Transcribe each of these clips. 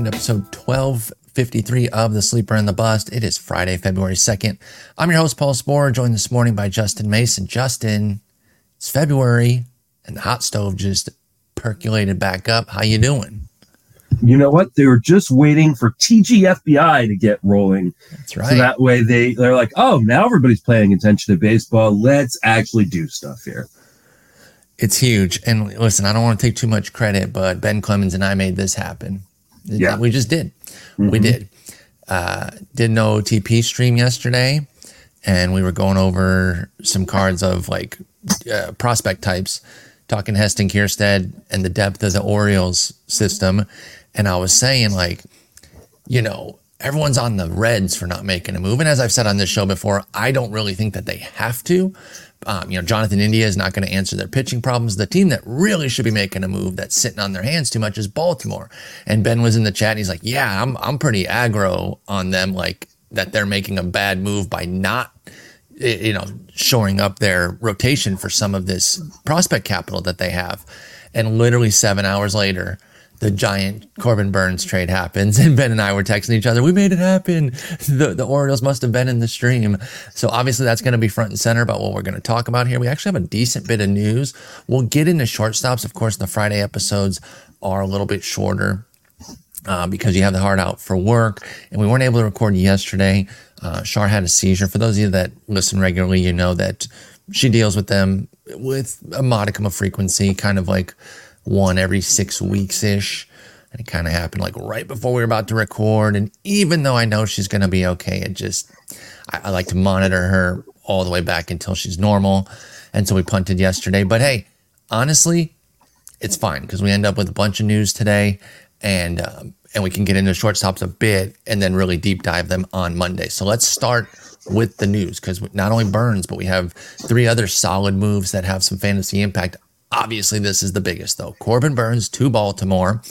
welcome to episode 1253 of The Sleeper and the Bust. It is Friday, February 2nd. I'm your host, Paul Sporer, joined this morning by Justin Mason. Justin, it's February and the hot stove just percolated back up. How you doing? You know what? They were just waiting for TGFBI to get rolling. That's right. So that way they, they're like, oh, now everybody's paying attention to baseball. Let's actually do stuff here. It's huge. And listen, I don't want to take too much credit, but Ben Clemens and I made this happen. Yeah. We just did. We Mhm. did. Uh, did no OTP stream yesterday, and we were going over some cards of like uh, prospect types, talking Heston Kjerstad and the depth of the Orioles system. And I was saying, like, you know, everyone's on the Reds for not making a move. And as I've said on this show before, I don't really think that they have to. Um, you know, Jonathan India is not going to answer their pitching problems. The team that really should be making a move that's sitting on their hands too much is Baltimore. And Ben was in the chat and he's like, "Yeah, I'm I'm pretty aggro on them, like that they're making a bad move by not, eh, you know, shoring up their rotation for some of this prospect capital that they have." And literally seven hours later, the giant Corbin Burnes trade happens, and Ben and I were texting each other. We made it happen. The the Orioles must have been in the stream. So obviously that's going to be front and center about what we're going to talk about here. We actually have a decent bit of news. We'll get into shortstops. Of course, the Friday episodes are a little bit shorter. Uh, because you have the heart out for work, and we weren't able to record yesterday. Uh, had a seizure. For those of you that listen regularly, you know that she deals with them with a modicum of frequency, kind of like one every six weeks ish. And it kind of happened like right before we were about to record. And even though I know she's going to be okay, it just, I, I like to monitor her all the way back until she's normal. And so we punted yesterday. But hey, honestly, it's fine because we end up with a bunch of news today and, um, and we can get into shortstops a bit and then really deep dive them on Monday. So let's start with the news because not only Burnes, but we have three other solid moves that have some fantasy impact. Obviously, this is the biggest though. Corbin Burnes to Baltimore.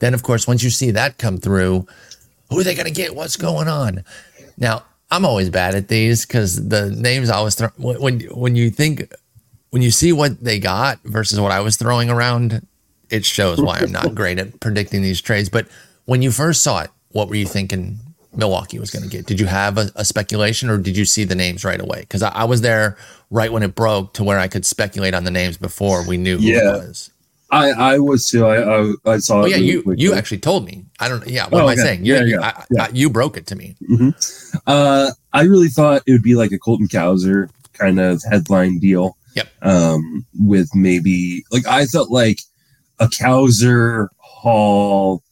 Then, of course, once you see that come through, who are they going to get? What's going on? Now, I'm always bad at these because the names I always throw when when you think when you see what they got versus what I was throwing around, it shows why I'm not great at predicting these trades. But when you first saw it, what were you thinking Milwaukee was going to get? Did you have a, a, speculation or did you see the names right away? Because I, I, was there right when it broke to where I could speculate on the names before we knew who Yeah. it was. I, I was too. I, I, I saw Oh yeah, you quickly. you actually told me. I don't. Yeah, what Oh, am I okay. saying? You, Yeah, yeah, I, yeah. I- you broke it to me. Uh, I really thought it would be like a Colton Cowser kind of headline deal. Yep. Um, with maybe like I felt like a Cowser Hall,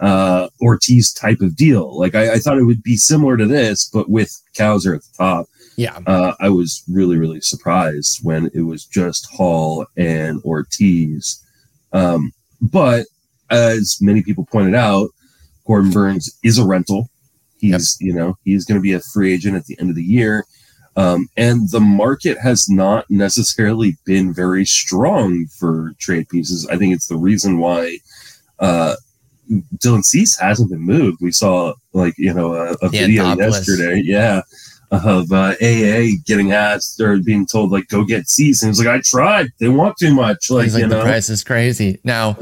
uh, Ortiz type of deal. Like I, I thought it would be similar to this, but with Cowser at the top. Yeah, Uh, I was really, really surprised when it was just Hall and Ortiz. Um, but as many people pointed out, Gordon Burnes is a rental. He's, you know, he's going to be a free agent at the end of the year. Um, and the market has not necessarily been very strong for trade pieces. I think it's the reason why uh, Dylan Cease hasn't been moved. We saw, like, you know, a, a The video Anthopoulos. yesterday. Yeah of uh, AA getting asked or being told like go get Cease, and he's like, I tried. They want too much. Like, like you the know, price is crazy. Now,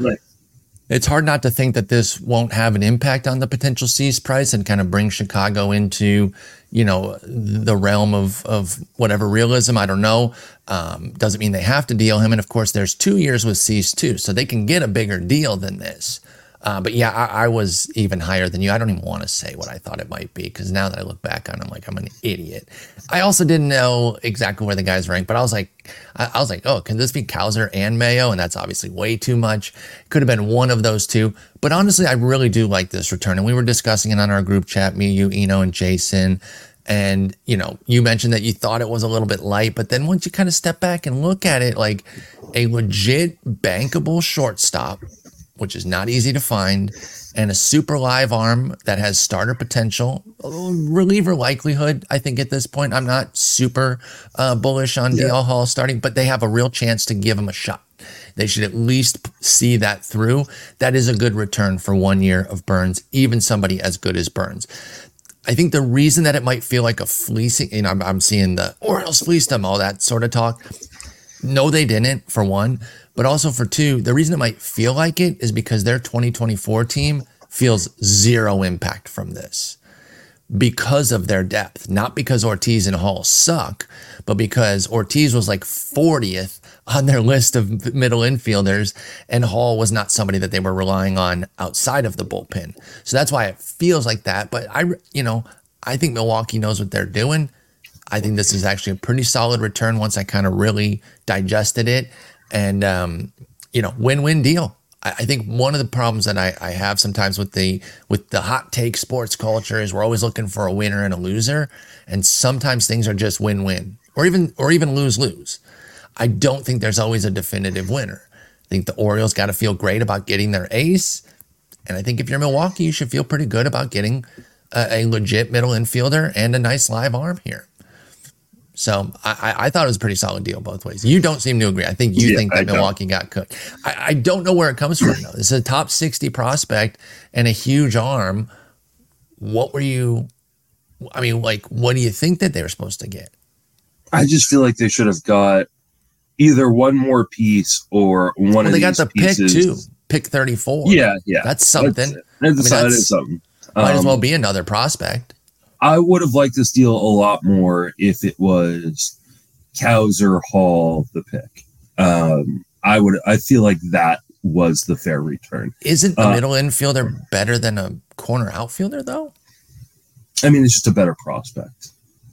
it's hard not to think that this won't have an impact on the potential Cease price and kind of bring Chicago into, you know, the realm of of whatever realism. I don't know. Um, doesn't mean they have to deal him, and of course, there's two years with Cease too, so they can get a bigger deal than this. Uh, but yeah, I, I was even higher than you. I don't even want to say what I thought it might be because now that I look back on, it, I'm like I'm an idiot. I also didn't know exactly where the guys ranked, but I was like, I, I was like, oh, can this be Cowser and Mayo? And that's obviously way too much. Could have been one of those two. But honestly, I really do like this return, and we were discussing it on our group chat, me, you, Eno, and Jason. And you know, you mentioned that you thought it was a little bit light, but then once you kind of step back and look at it, like a legit bankable shortstop which is not easy to find, and a super live arm that has starter potential, reliever likelihood. I think at this point, I'm not super uh, bullish on Yeah. DL Hall starting, but they have a real chance to give him a shot. They should at least see that through. That is a good return for one year of Burnes, even somebody as good as Burnes. I think the reason that it might feel like a fleecing, you know, I'm, I'm seeing the Orioles fleeced them, all that sort of talk. No, they didn't, for one. But also for two, the reason it might feel like it is because their 2024 team feels zero impact from this because of their depth, not because Ortiz and Hall suck, but because Ortiz was like 40th on their list of middle infielders, and Hall was not somebody that they were relying on outside of the bullpen. So that's why it feels like that. But I, you know, I think Milwaukee knows what they're doing. I think this is actually a pretty solid return once I kind of really digested it, and um, you know, win-win deal. I think one of the problems that I, I have sometimes with the with the hot take sports culture is we're always looking for a winner and a loser, and sometimes things are just win-win or even or even lose-lose. I don't think there's always a definitive winner. I think the Orioles got to feel great about getting their ace. And I think if you're Milwaukee, you should feel pretty good about getting a, a legit middle infielder and a nice live arm here. So I, I, thought it was a pretty solid deal both ways. You don't seem to agree. I think you yeah, think that I Milwaukee don't. got cooked. I, I, don't know where it comes from though. This is a top 60 prospect and a huge arm. What were you I mean, like, what do you think that they were supposed to get? I just feel like they should have got either one more piece or one well, they got the pieces. pick too. Pick 34. Yeah, yeah. That's something. That's, that's, I mean, that's, that is something. Might um, as well be another prospect. I would have liked this deal a lot more if it was Cowser Hall the pick. Um, I would. I feel like that was the fair return. Isn't the uh, middle infielder better than a corner outfielder though? I mean, it's just a better prospect.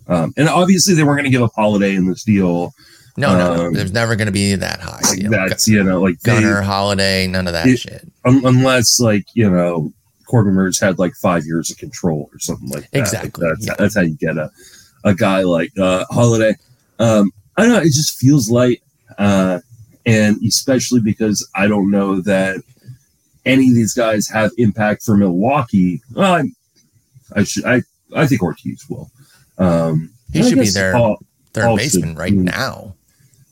Um, and obviously, they weren't going to give up Holliday in this deal. No, no, um, there's never going to be that high. You know, that's you know, like Gunnar, they, Holliday, none of that it, shit. Un- unless like you know, Corbin Burnes had like five years of control or something like that. Exactly. Like that's, yeah. that's how you get a a guy like uh, Holliday. Um, I don't know. It just feels light, uh, and especially because I don't know that any of these guys have impact for Milwaukee. Well, I, I should. I I think Ortiz will. Um, he should be their third Paul baseman should, right now.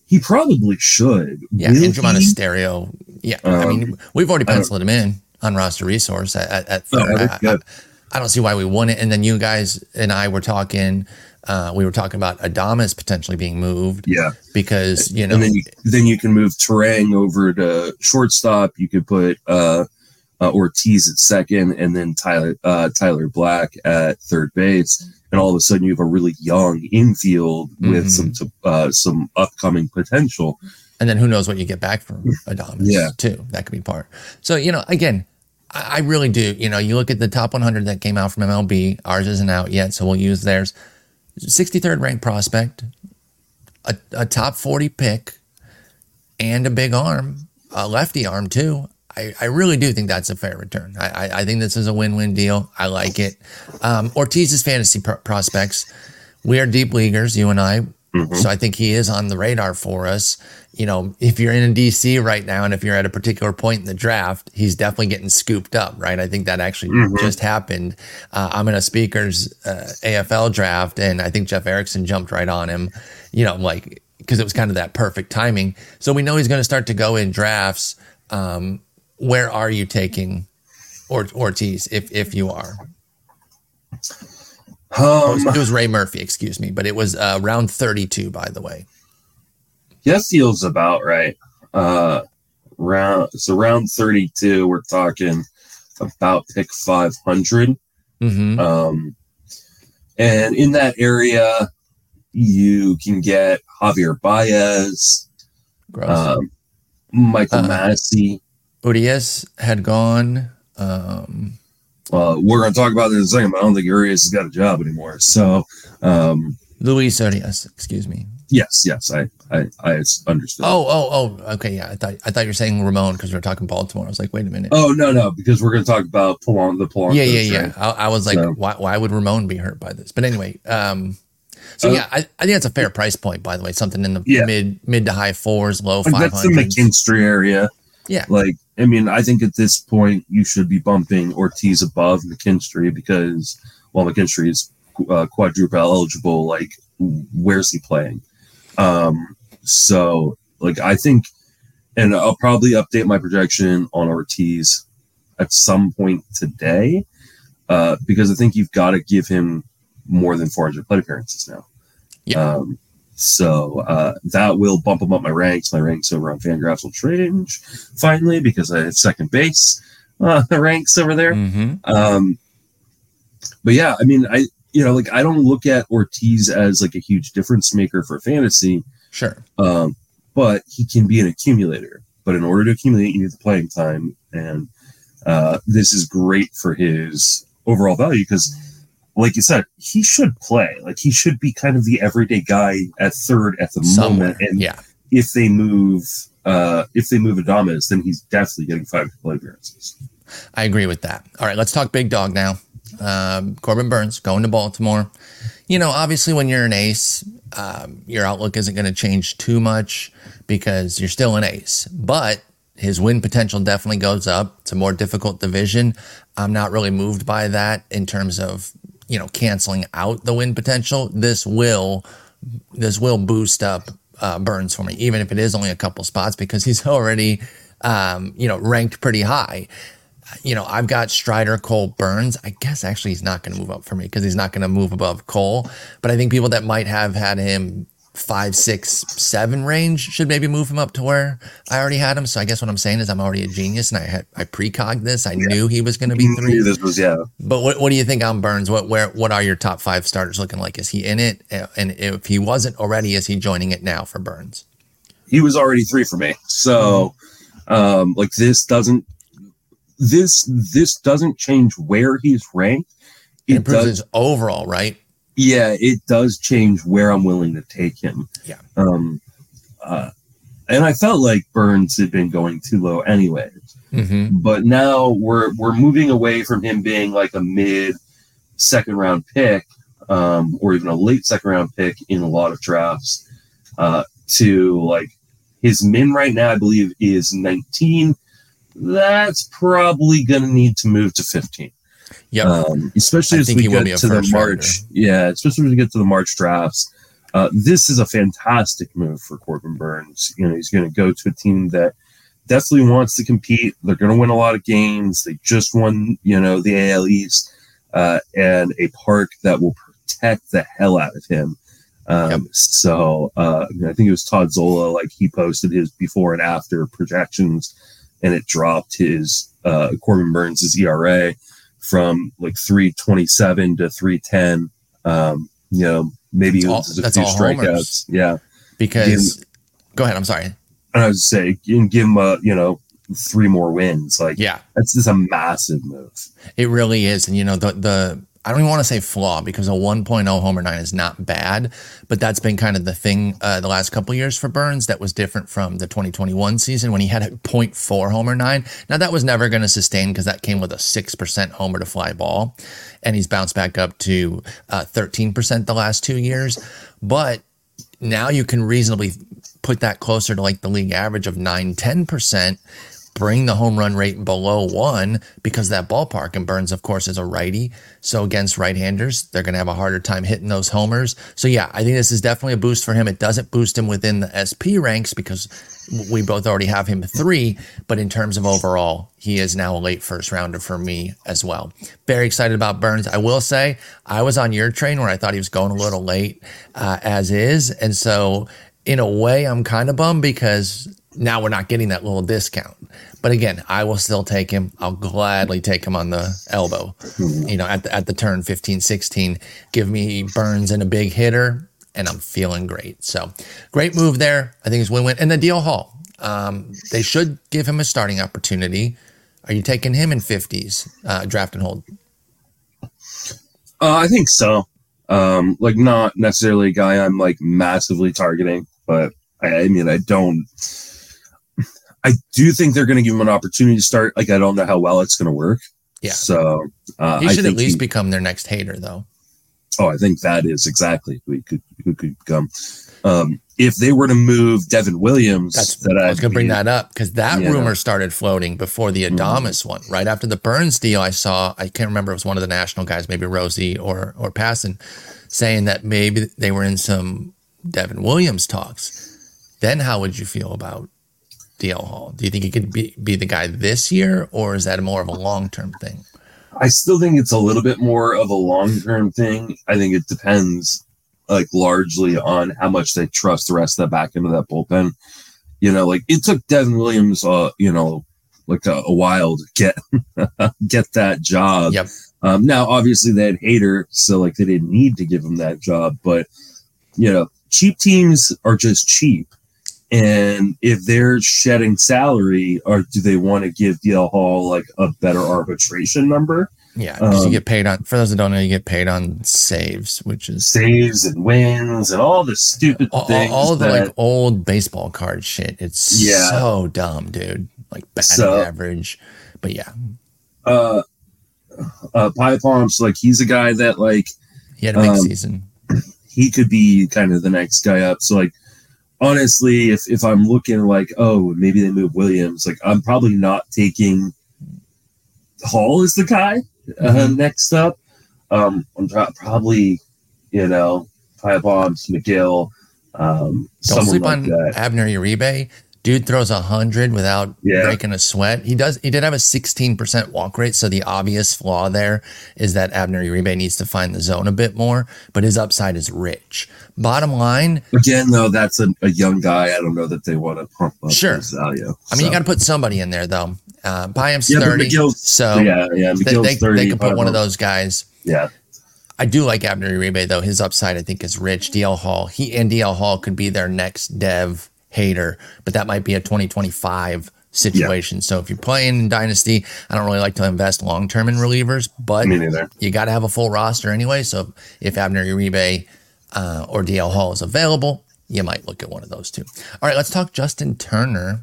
He probably should. Yeah, Andruw Monasterio. Yeah, um, I mean, we've already penciled him in on roster resource at, at, at. Oh, I, I, I, don't see why we wouldn't. And then you guys and I were talking. Uh, we were talking about Adames potentially being moved. Yeah, because you know, and then you, then you can move Turang over to shortstop. You could put uh, uh, Ortiz at second, and then Tyler uh, Tyler Black at third base, and all of a sudden you have a really young infield with mm-hmm. some uh, some upcoming potential. And then who knows what you get back from Adames yeah, too. That could be part. So you know, again, I, really do. You know, you look at the top 100 that came out from MLB. Ours isn't out yet, so we'll use theirs. 63rd ranked prospect, a, a top 40 pick, and a big arm, a lefty arm too. I, I really do think that's a fair return. I, I, I think this is a win-win deal. I like it. Um, Ortiz's fantasy prospects. We are deep leaguers, you and I. Mm-hmm. So I think he is on the radar for us. You know, if you're in DC right now and if you're at a particular point in the draft, he's definitely getting scooped up, right? I think that actually mm-hmm. just happened. Uh, I'm in a speakers uh, AFL draft and I think Jeff Erickson jumped right on him, you know, like because it was kind of that perfect timing. So we know he's going to start to go in drafts. Um, where are you taking Ortiz if if you are? Um, it was Ray Murphy, excuse me, but it was uh, round 32, by the way. Yes, feels about right. Uh, round so round 32, we're talking about pick 500. Mm-hmm. Um, and in that area, you can get Javier Baez, um, Michael uh, Massey. Urias had gone. Um, well, we're going to talk about this in a second, but I don't think Urias has got a job anymore. So, um, Luis Urias, excuse me. Yes, yes, I, I, I understood. Oh, oh, oh, okay, yeah. I thought, I thought you were saying Ramon because we are talking Baltimore. I was like, wait a minute. Oh no, no, because we're going to talk about Polanco, the Polanco. Yeah, yeah, yeah. I, I, was like, so. why, why would Ramon be hurt by this? But anyway, um, so uh, yeah, I, I, think that's a fair price point. By the way, something in the yeah. mid mid to high fours, low five hundred. That's the McKinstry area. Yeah. Like, I mean, I think at this point you should be bumping Ortiz above McKinstry because, well, McKinstry is uh, quadruple eligible. Like, where's he playing? Um, so, like, I think, and I'll probably update my projection on Ortiz at some point today uh, because I think you've got to give him more than 400 plate appearances now. Yeah. Um, so uh, that will bump them up my ranks. My ranks over on Fangraphs will change finally because I had second base. uh, ranks over there. hmm Um, but yeah, I mean, I you know, like I don't look at Ortiz as like a huge difference maker for fantasy, Sure. um, but he can be an accumulator. But in order to accumulate, you need the playing time, and uh, this is great for his overall value because, like you said, he should play. Like he should be kind of the everyday guy at third at the Somewhere. moment. And Yeah. if they move, uh, if they move Adames, then he's definitely getting five play appearances. I agree with that. All right, let's talk big dog now. Um, Corbin Burnes going to Baltimore. You know, obviously, when you're an ace, um, your outlook isn't going to change too much because you're still an ace. But his win potential definitely goes up. It's a more difficult division. I'm not really moved by that in terms of you know canceling out the win potential. This will this will boost up uh, Burnes for me, even if it is only a couple spots because he's already um, you know ranked pretty high you know, I've got Strider, Cole, Burnes. I guess actually he's not going to move up for me because he's not going to move above Cole. But I think people that might have had him five, six, seven range should maybe move him up to where I already had him. So I guess what I'm saying is I'm already a genius and I had I precogged this. I knew he was going to be three. This was yeah. But what, what do you think on Burnes? What where what are your top five starters looking like? Is he in it? And if he wasn't already, is he joining it now for Burnes? he was already three for me. So, um, like this doesn't this this doesn't change where he's ranked. It It improves does, his overall, right? Yeah, it does change where I'm willing to take him. Yeah. Um, uh, and I felt like Burnes had been going too low anyway. Mm-hmm. But now we're we're moving away from him being like a mid second round pick, um, or even a late second round pick in a lot of drafts, uh, to like his min right now, I believe, is 19. That's probably going to need to move to 15. Yep. Um, especially I as we he will be get to the March. Yeah, especially as we get to the March drafts. Uh, this is a fantastic move for Corbin Burnes. You know, he's going to go to a team that definitely wants to compete. They're going to win a lot of games. They just won, you know, the AL East, uh, and a park that will protect the hell out of him. Um, Yep. So uh, I, I think it was Todd Zola, like he posted his before and after projections, and it dropped his uh, Corbin Burnes' ERA from like 327 to 310. Um, you know, maybe All- was a few strikeouts. Yeah. Because go ahead. I'm sorry. And I would say, can give him a, you know, three more wins. Like, Yeah. that's just a massive move. It really is. And you know, the the I don't even want to say flaw because a 1.0 homer nine is not bad, but that's been kind of the thing uh, the last couple years for Burnes that was different from the 2021 season when he had a 0.4 homer nine. Now that was never going to sustain because that came with a 6% homer to fly ball. And he's bounced back up to uh, 13% the last two years. But now you can reasonably put that closer to like the league average of 9 10% bring the home run rate below one because that ballpark and Burnes of course is a righty. So against right-handers they're going to have a harder time hitting those homers. So yeah i think this is definitely a boost for him. It doesn't boost him within the sp ranks because we both already have him three but in terms of overall he is now a late first rounder for me as well. Very excited about Burnes. I will say i was on your train where i thought he was going a little late uh, as is. And so in a way i'm kind of bummed because now we're not getting that little discount. But again, I will still take him. I'll gladly take him on the elbow. You know, at the, at the turn 15, 16, give me Burnes and a big hitter, and I'm feeling great. So great move there. I think it's win win. And the DL Hall, um, they should give him a starting opportunity. Are you taking him in 50s, uh, draft and hold? Uh, I think so. Um, like not necessarily a guy I'm like massively targeting, but I, I mean, I don't. I do think they're going to give him an opportunity to start. Like, I don't know how well it's going to work. Yeah. So uh, He should at least he- become their next Hader, though. Oh, I think that is exactly who he could who could become. Um, if they were to move Devin Williams, That's that I was going to bring that up because that Yeah. rumor started floating before the Adames one. Right after the Burnes deal, I saw I can't remember it was one of the national guys, maybe Rosie or or Passan, saying that maybe they were in some Devin Williams talks. Then how would you feel about DL Hall? Do you think he could be be the guy this year, or is that more of a long term thing? I still think it's a little bit more of a long term thing. I think it depends, like largely on how much they trust the rest of the back end of that bullpen. You know, like it took Devin Williams, uh, you know, like a, a while to get get that job. Yep. Um, now, obviously, they had Hader, so like they didn't need to give him that job. But you know, cheap teams are just cheap, and if they're shedding salary, or do they want to give DL Hall like a better arbitration number? Yeah, Um, you get paid on. For those that don't know, you get paid on saves, which is Saves and wins and all the stupid all, things. all of the like old baseball card shit. It's Yeah. so dumb, dude. Like batting So- average. But yeah, uh, uh, Payamps, like he's a guy that like he had a big Um, season. he could be kind of the next guy up. So like honestly, if if I'm looking like oh maybe they move Williams, like I'm probably not taking Hall as the guy uh, Mhm. next up. Um, I'm pro- probably you know Pie Palms, Megill, um, Don't someone sleep like on that. Abner Uribe. Dude throws a hundred without Yeah. breaking a sweat. He does. He did have a sixteen percent walk rate. So the obvious flaw there is that Abner Uribe needs to find the zone a bit more. But his upside is rich. Bottom line, Again, though, that's a, a young guy. I don't know that they want to pump up Sure. his value. I mean, you got to put somebody in there though. Uh, Byam's Yeah, thirty, so yeah, yeah. they, they, 30, they could put one of those guys. Yeah, I do like Abner Uribe though. His upside I think is rich. DL Hall, he and DL Hall could be their next dev Hader, but that might be a 2025 situation. So if you're playing in Dynasty, I don't really like to invest long term in relievers, but you got to have a full roster anyway. So if Abner Uribe uh, or DL Hall is available, you might look at one of those two. All right, let's talk Justin Turner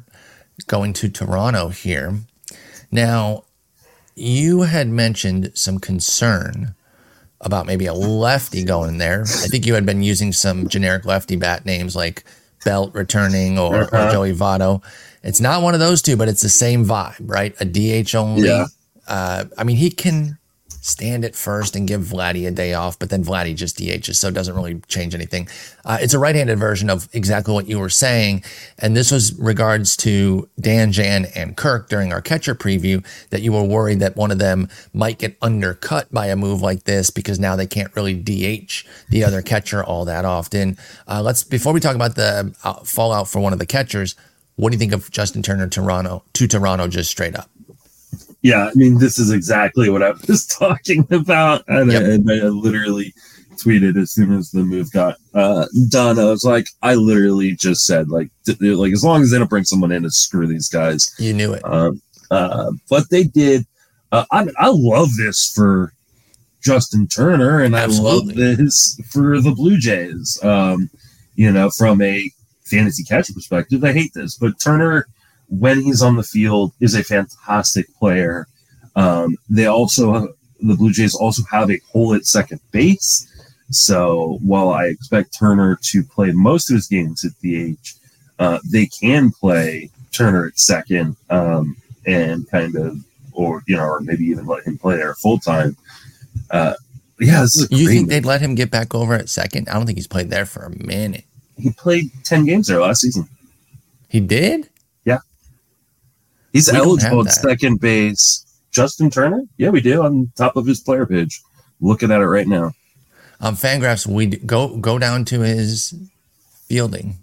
going to Toronto here. Now, you had mentioned some concern about maybe a lefty going there. I think you had been using some generic lefty bat names like Belt returning or, or Uh-huh. Joey Votto. It's not one of those two, but it's the same vibe, right? A DH only. Yeah. Uh, I mean, he can stand at first and give Vladdy a day off, but then Vladdy just DHs, so it doesn't really change anything. Uh, it's a right-handed version of exactly what you were saying, and this was regards to Dan, Jan, and Kirk during our catcher preview that you were worried that one of them might get undercut by a move like this because now they can't really DH the other catcher all that often. Uh, let's before we talk about the uh, fallout for one of the catchers. What do you think of Justin Turner Toronto to Toronto just straight up? Yeah, I mean, this is exactly what I was talking about, and, Yep. I, and I literally tweeted as soon as the move got uh, done. I was like, I literally just said, like, th- like as long as they don't bring someone in to screw these guys. You knew it. Um, uh, but they did. Uh, I I love this for Justin Turner, and Absolutely. I love this for the Blue Jays. Um, you know, from a fantasy catcher perspective, I hate this, but Turner, when he's on the field, is a fantastic player. Um, they also the Blue Jays also have a hole at second base. So while I expect Turner to play most of his games at DH, uh, they can play Turner at second um, and kind of, or you know, or maybe even let him play there full time. Uh, yeah, this is You think they'd let him get back over at second? I don't think he's played there for a minute. he played ten games there last season. He did? He's We eligible at second base. Justin Turner? Yeah, we do on top of his player page. Looking at it right now. Um, Fangraphs, we go go down to his fielding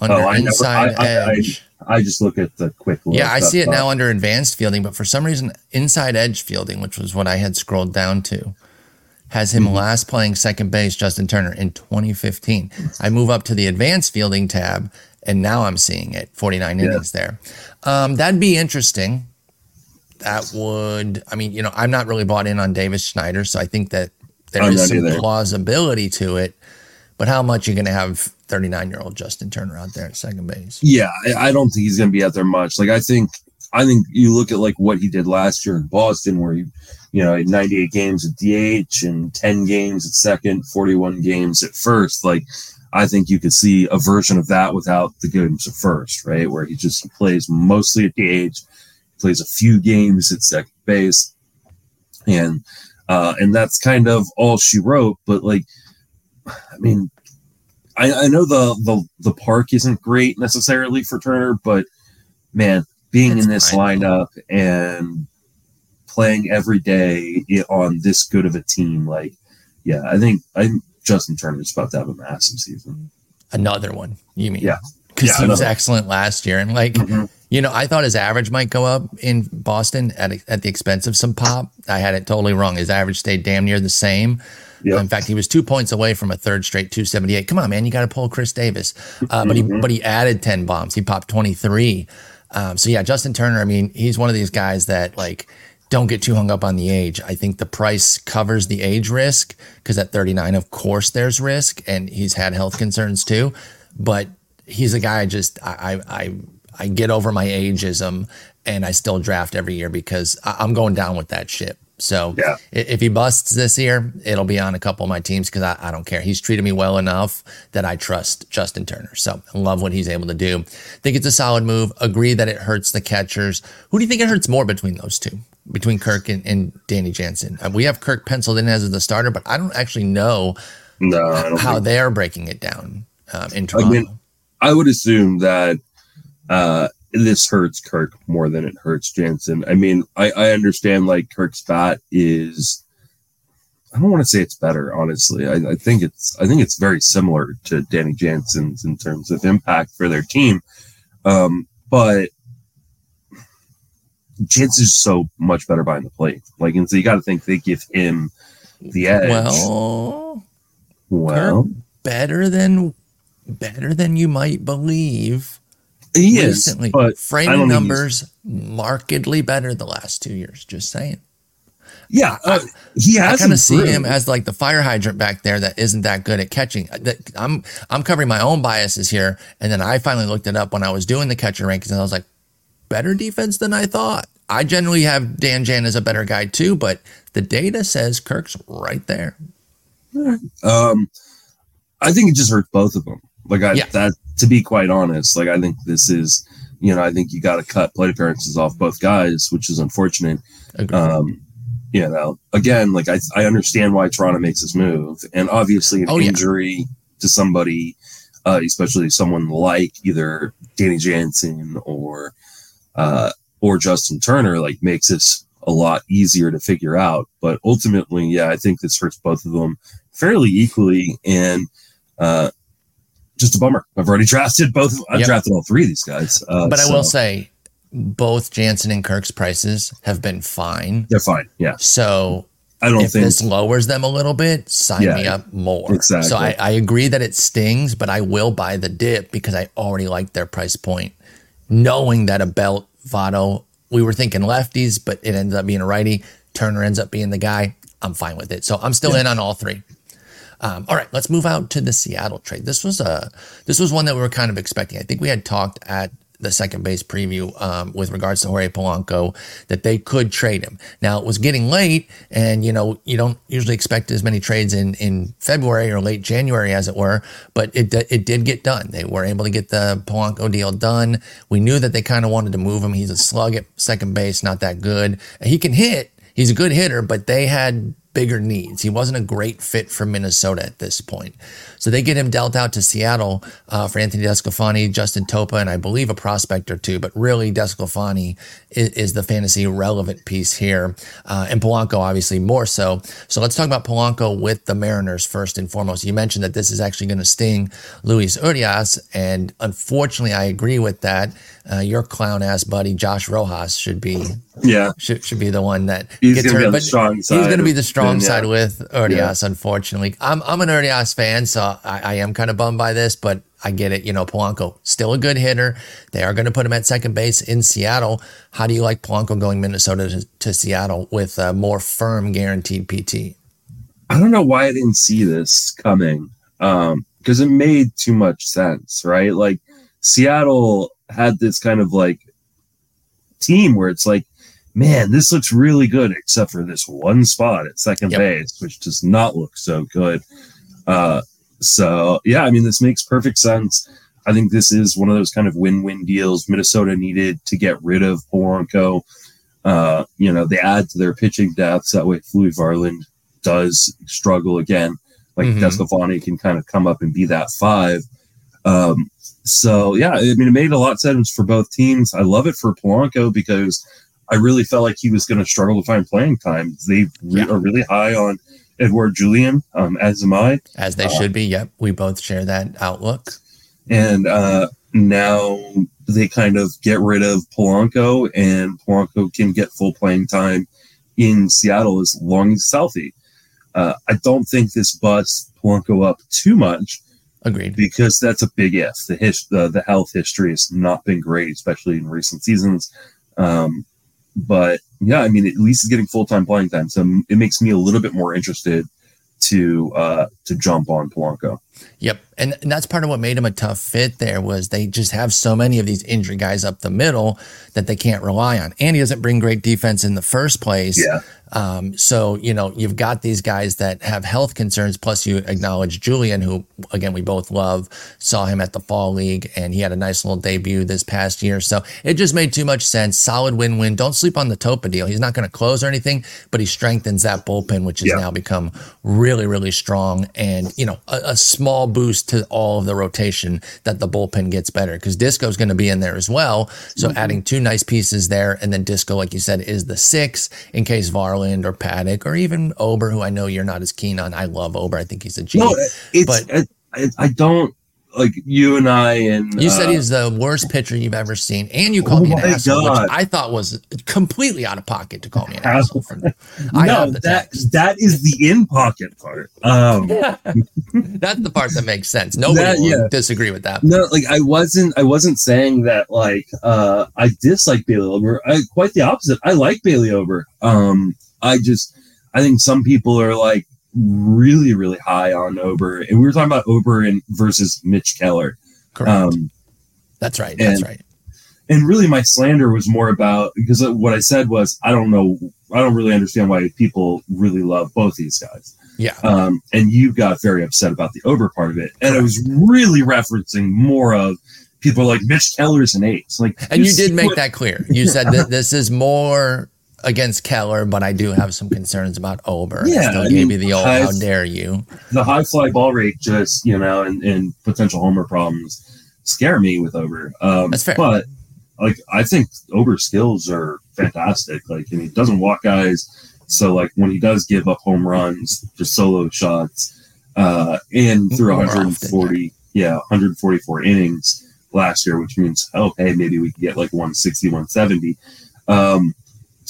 under Oh, I never- inside I- I- I- edge. I just look at the quick look. yeah, I see it up. now under advanced fielding, but for some reason, inside edge fielding, which was what I had scrolled down to, has him Mhm. last playing second base, Justin Turner, in 2015. I move up to the advanced fielding tab, and now I'm seeing it 49 Yeah. innings there. Um, that'd be interesting. That would, I mean, you know, I'm not really bought in on Davis Schneider, so I think that there I'm is some either. plausibility to it. But how much are you going to have 39 year old Justin Turner out there at second base? Yeah, I- I don't think he's going to be out there much. Like I think, I think you look at like what he did last year in Boston, where he, you know, 98 games at DH and 10 games at second, 41 games at first. Like I think you could see a version of that without the games at first, right? Where he just he plays mostly at the age, plays a few games at second base, and uh, and that's kind of all she wrote. But like, I mean, I, I know the, the the park isn't great necessarily for Turner, but man, being It's in this lineup and playing every day on this good of a team, like, yeah, I think I Justin Turner's about to have a massive season. Another one, you mean? Yeah. Because Yeah, he was excellent last year. And like, You know, I thought his average might go up in Boston at, at the expense of some pop. I had it totally wrong. His average stayed damn near the same. Yep. In fact, he was two points away from a third straight 278. Come on, man, you got to pull Chris Davis. Uh, but he mm-hmm. but he added 10 bombs. He popped 23. Um, so yeah, Justin Turner. I mean, he's one of these guys that like don't get too hung up on the age. I think the price covers the age risk because at 39, of course, there's risk, and he's had health concerns too. But he's a guy I just I I I get over my ageism and I still draft every year because I'm going down with that ship. So yeah. if he busts this year, it'll be on a couple of my teams because I, I, don't care. He's treated me well enough that I trust Justin Turner. So I love what he's able to do. Think it's a solid move. Agree that it hurts the catchers. Who do you think it hurts more between those two? Between Kirk and, and Danny Jansen. Uh, we have Kirk penciled in as the starter, but I don't actually know no, how they're breaking it down um, in Toronto. I, mean, I would assume that uh, this hurts Kirk more than it hurts Jansen. I mean, I, I understand like Kirk's bat is I don't want to say it's better, honestly. I, I, think it's I think it's very similar to Danny Jansen's in terms of impact for their team. Um, but Jansen's so much better behind the plate. Like and so you gotta think they give him the edge. Well well better than better than you might believe. He recently. is, but framing numbers markedly better the last two years. Just saying. Yeah, uh, he has. I kind of see him as like the fire hydrant back there that isn't that good at catching. I'm I'm covering my own biases here, and then I finally looked it up when I was doing the catcher rankings, and I was like, better defense than I thought. I generally have Dan Jan as a better guy too, but the data says Kirk's right there. Um, I think it just hurts both of them. Like I yeah. that to be quite honest, like I think this is, you know, I think you got to cut plate appearances off both guys, which is unfortunate. Um, you know, again, like I I understand why Toronto makes this move, and obviously an oh, injury yeah. to somebody, uh, especially someone like either Danny Jansen or uh, or Justin Turner, like makes this a lot easier to figure out. But ultimately, yeah, I think this hurts both of them fairly equally, and uh, just a bummer. I've already drafted both. I've yep. drafted all three of these guys. Uh, but I so. will say, both Jansen and Kirk's prices have been fine. They're fine. Yeah. So I don't if think this lowers them a little bit, sign yeah, me up more. Exactly. So I, I agree that it stings, but I will buy the dip because I already like their price point. Knowing that a belt Votto, we were thinking lefties, but it ends up being a righty. Turner ends up being the guy. I'm fine with it. So I'm still yeah. in on all three. Um, all right, let's move out to the Seattle trade. This was a this was one that we were kind of expecting. I think we had talked at the second base preview um, with regards to Jorge Polanco that they could trade him. Now it was getting late, and you know you don't usually expect as many trades in in February or late January as it were, but it it did get done. They were able to get the Polanco deal done. We knew that they kind of wanted to move him. He's a slug at second base, not that good. He can hit. He's a good hitter, but they had bigger needs. He wasn't a great fit for Minnesota at this point. So they get him dealt out to Seattle uh, for Anthony DeSclafani, Justin Topa, and I believe a prospect or two. But really, DeSclafani is, is the fantasy relevant piece here. Uh, and Polanco, obviously, more so. So let's talk about Polanco with the Mariners first and foremost. You mentioned that this is actually going to sting Luis Urias. And unfortunately, I agree with that. Uh, your clown ass buddy Josh Rojas should be yeah should, should be the one that he's gets hurt. But he's going to be the strong then, yeah. side with Urias. Yeah. Unfortunately, I'm I'm an Urias fan, so I, I am kind of bummed by this, but I get it. You know, Polanco still a good hitter. They are going to put him at second base in Seattle. How do you like Polanco going Minnesota to, to Seattle with a more firm guaranteed PT? I don't know why I didn't see this coming because um, it made too much sense, right? Like Seattle had this kind of like team where it's like, man, this looks really good, except for this one spot at second yep. base, which does not look so good. Uh, so yeah, I mean, this makes perfect sense. I think this is one of those kind of win-win deals. Minnesota needed to get rid of Polanco. Uh, you know, they add to their pitching depth. that way Fleury Varland does struggle again. Like mm-hmm. can kind of come up and be that five. Um, so yeah, I mean, it made a lot of sense for both teams. I love it for Polanco because I really felt like he was going to struggle to find playing time. They re- yeah. are really high on Edouard Julien, um, as am I. As they uh, should be. Yep. We both share that outlook. And uh, now they kind of get rid of Polanco and Polanco can get full playing time in Seattle as long as healthy. Uh, I don't think this busts Polanco up too much. Agreed. Because that's a big if. The his, the, the health history has not been great, especially in recent seasons. Um, but yeah, I mean, at least he's getting full time playing time, so it makes me a little bit more interested to uh, to jump on Polanco. Yep, and, and that's part of what made him a tough fit. There was they just have so many of these injury guys up the middle that they can't rely on, and he doesn't bring great defense in the first place. Yeah. Um, so, you know, you've got these guys that have health concerns, plus you acknowledge Julien, who, again, we both love, saw him at the Fall League, and he had a nice little debut this past year. So it just made too much sense. Solid win win. Don't sleep on the Topa deal. He's not going to close or anything, but he strengthens that bullpen, which has yeah. now become really, really strong. And, you know, a, a, small boost to all of the rotation that the bullpen gets better because Disco's going to be in there as well. So mm-hmm. adding two nice pieces there. And then Disco, like you said, is the six in case Varland or Paddack or even Ober, who I know you're not as keen on. I love Ober. I think he's a genius. No, it's, but I, I don't like you and I and you uh, said he's the worst pitcher you've ever seen, and you called oh me an asshole, God. which I thought was completely out of pocket to call me an asshole. For that. no, that that is the in pocket part. Um, That's the part that makes sense. Nobody that, yeah. disagree with that. No, like I wasn't. I wasn't saying that. Like uh, I dislike Bailey Ober. I, quite the opposite. I like Bailey Ober. Um, I just I think some people are like really really high on Ober, and we were talking about Ober and versus Mitch Keller. Correct. Um, that's right. That's and, right. And really, my slander was more about because what I said was I don't know, I don't really understand why people really love both these guys. Yeah. Um, and you got very upset about the Ober part of it, and I was really referencing more of people like Mitch Keller's an ace. Like, and you, you did make what, that clear. You said that this is more against Keller, but I do have some concerns about Ober. Yeah, I still I gave mean, you the old high, "How dare you?" The high fly ball rate, just you know, and, and potential homer problems scare me with Ober. Um, That's fair, but like I think Ober's skills are fantastic. Like, and he doesn't walk guys, so like when he does give up home runs, just solo shots, uh, and through More 140, often, yeah. yeah, 144 innings last year, which means oh hey maybe we could get like 160, 170. Um,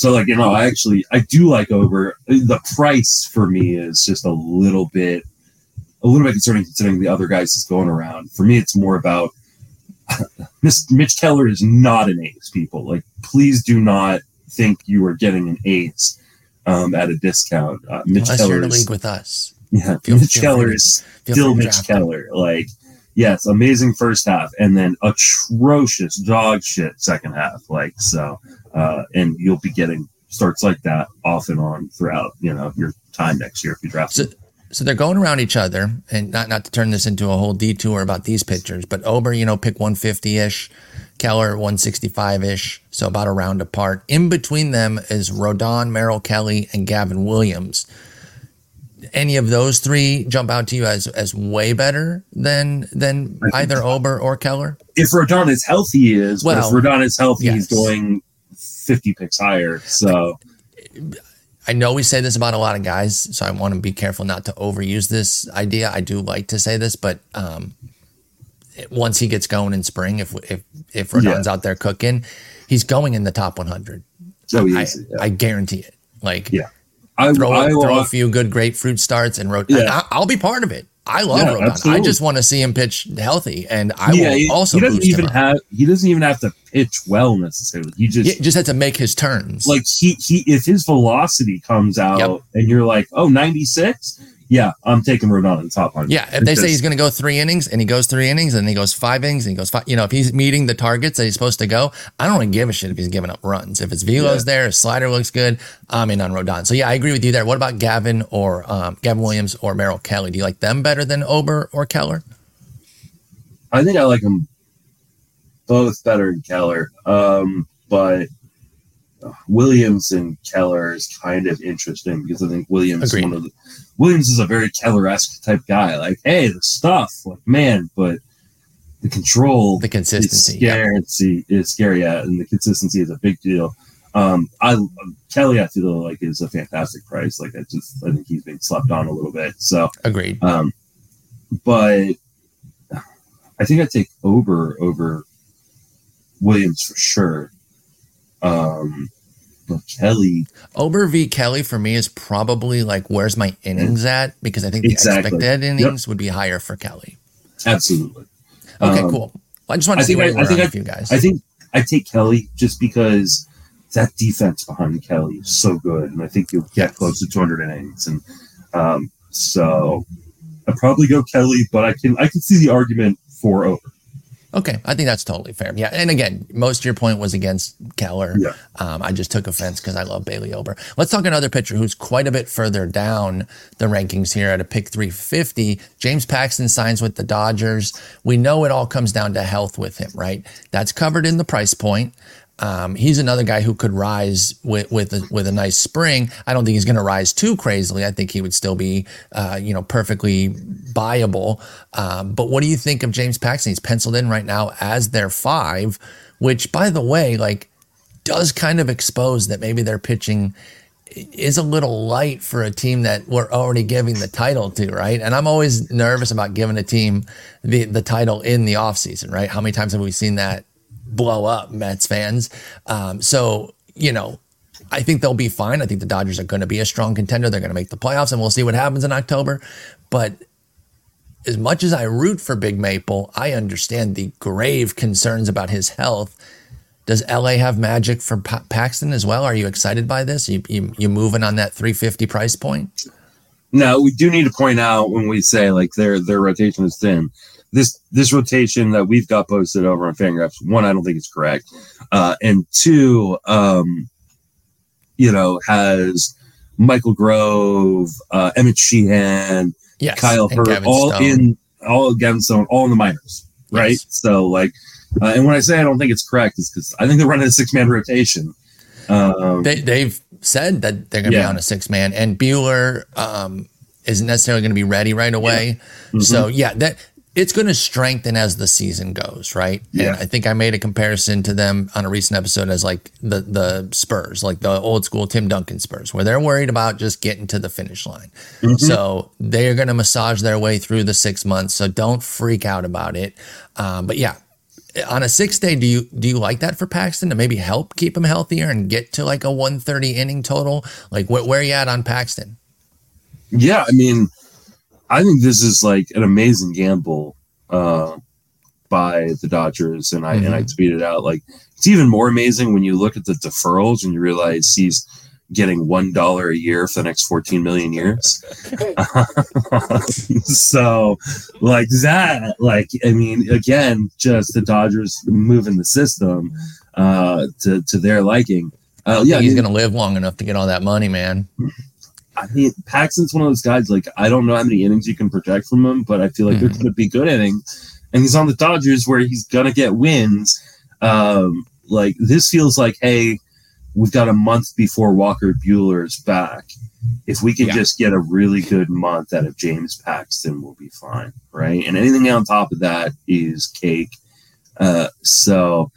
so like you know, I actually I do like Ober The price for me is just a little bit a little bit concerning considering the other guys he's going around. For me, it's more about Mitch Keller is not an ace. People like please do not think you are getting an ace um, at a discount. Uh, Mitch Unless Keller is, league with us. Yeah, feel, Mitch feel Keller is still Mitch Keller. Like yes, amazing first half, and then atrocious dog shit second half. Like so uh, and you'll be getting starts like that off and on throughout you know your time next year if you draft. So, so they're going around each other, and not not to turn this into a whole detour about these pitchers, but Ober, you know, pick 150 ish, Keller 165 ish, so about a round apart. In between them is Rodon, Merrill Kelly, and Gavin Williams. Any of those three jump out to you as as way better than than either Ober or Keller? If Rodon is healthy, he is. Well, if Rodon is healthy, yes. he's going 50 picks higher. So I know we say this about a lot of guys, so I want to be careful not to overuse this idea. I do like to say this, but um, once he gets going in spring, if if if Rodon's yeah. out there cooking, he's going in the top 100. So. I, yeah. I guarantee it. Like, yeah, I, throw, I, throw a few good grapefruit starts and Rodon. Yeah. I, will be part of it. I love yeah, Rodon. Absolutely. I just want to see him pitch healthy, and I yeah, will he, also. He doesn't even have. He doesn't even have to pitch well necessarily. He just just had to make his turns. Like he he, if his velocity comes out, yep. and you're like, oh, 96, yeah, I'm taking Rodon in the top line. Yeah, if they say he's going to go three innings and he goes three innings and he goes five innings and he goes five, you know, if he's meeting the targets that he's supposed to go, I don't really give a shit if he's giving up runs. If his velo's yeah. there, his slider looks good, I'm in on Rodon. So yeah, I agree with you there. What about Gavin or um, Gavin Williams or Merrill Kelly? Do you like them better than Ober or Keller? I think I like them both better than Keller, um, but Williams and Keller is kind of interesting because I think Williams Agreed. is one of the Williams is a very Keller esque type guy. Like, hey, the stuff, like man, but the control, the consistency, is is scary, yeah, and the consistency is a big deal. Um, I Kelly, I feel like is a fantastic price. Like, I just I think he's being slept on a little bit. So agreed. Um, but I think I take Ober over Williams for sure. Um, but Kelly, Ober v Kelly for me is probably like where's my innings at because I think the Exactly. expected innings would be higher for Kelly. absolutely. Okay, Um, cool. Well, I just want I to see think where I- you I think I- few guys. I think I take Kelly just because that defense behind Kelly is so good, and I think you'll get close to 200 innings, and um, so I probably go Kelly, but I can I can see the argument for Ober. Okay, I think that's totally fair. Yeah, and again, most of your point was against Keller. Yeah. Um, I just took offense because I love Bailey Ober. Let's talk another pitcher who's quite a bit further down the rankings here at a pick 350. James Paxton signs with the Dodgers. We know it all comes down to health with him, right? That's covered in the price point. Um, he's another guy who could rise with with a, with a nice spring. I don't think he's going to rise too crazily. I think he would still be, uh, you know, perfectly buyable. Um, but what do you think of James Paxton? He's penciled in right now as their five, which, by the way, like does kind of expose that maybe their pitching is a little light for a team that we're already giving the title to, right? And I'm always nervous about giving a team the the title in the offseason, right? How many times have we seen that blow up, Mets fans? Um, so, you know, I think they'll be fine. I think the Dodgers are going to be a strong contender. They're going to make the playoffs, and we'll see what happens in October. But as much as I root for Big Maple, I understand the grave concerns about his health. Does LA have magic for pa- Paxton as well? Are you excited by this? You, you you moving on that 350 price point? Now we do need to point out when we say like their their rotation is thin. This this rotation that we've got posted over on Fangraphs, one, I don't think it's correct, uh, and two, um, you know, has Michael Grove, uh, Emmett Sheehan, Yes. Kyle Hurt, all Stone. in all Gavin Stone, all in the minors, right? Yes. So like, uh, and when I say I don't think it's correct, it's because I think they're running a six man rotation. Um, They, they've said that they're going to be on a six man, and Buehler um, isn't necessarily going to be ready right away. Mhm. So yeah, that it's going to strengthen as the season goes, right? Yeah. And I think I made a comparison to them on a recent episode as like the the Spurs, like the old school Tim Duncan Spurs, where they're worried about just getting to the finish line. Mhm. So they are going to massage their way through the six months. So don't freak out about it. Um, but yeah, on a six day, do you do you like that for Paxton to maybe help keep him healthier and get to like a 130 inning total? Like wh- where are you at on Paxton? Yeah, I mean, I think this is like an amazing gamble uh, by the Dodgers, and I and I tweeted out like it's even more amazing when you look at the deferrals and you realize he's getting one dollar a year for the next fourteen million years. so, like that, like I mean, again, just the Dodgers moving the system uh, to to their liking. Uh, Yeah, he's I mean, going to live long enough to get all that money, man. I mean, Paxton's one of those guys. Like, I don't know how many innings you can project from him, but I feel like they're Mhm. going to be good innings. And he's on the Dodgers, where he's going to get wins. Um, like this feels like, hey, we've got a month before Walker Buehler is back. If we can Yeah. just get a really good month out of James Paxton, we'll be fine, right? And anything on top of that is cake. Uh, so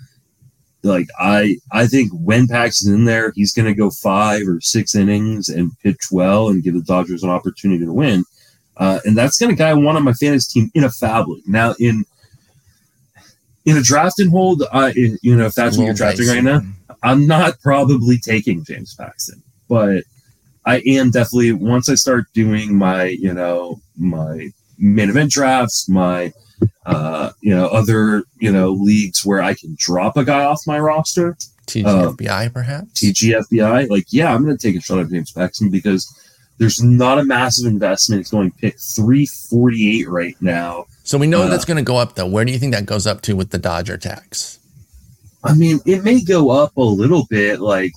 like I I think when Paxton's in there, he's going to go five or six innings and pitch well and give the Dodgers an opportunity to win. Uh, and that's going to guy I want on my fantasy team in a FAAB league. Now in in a draft and hold, uh, in- you know if that's what you're drafting right now, I'm not probably taking James Paxton, but I am definitely once I start doing my you know my main event drafts, my uh, you know other you know leagues where I can drop a guy off my roster, TGFBI, perhaps? TGFBI. Like yeah, I'm going to take a shot at James Paxton because there's not a massive investment. It's going pick 348 right now. so we know uh, that's going to go up, though. Where do you think that goes up to with the Dodger tax? I mean, it may go up a little bit. Like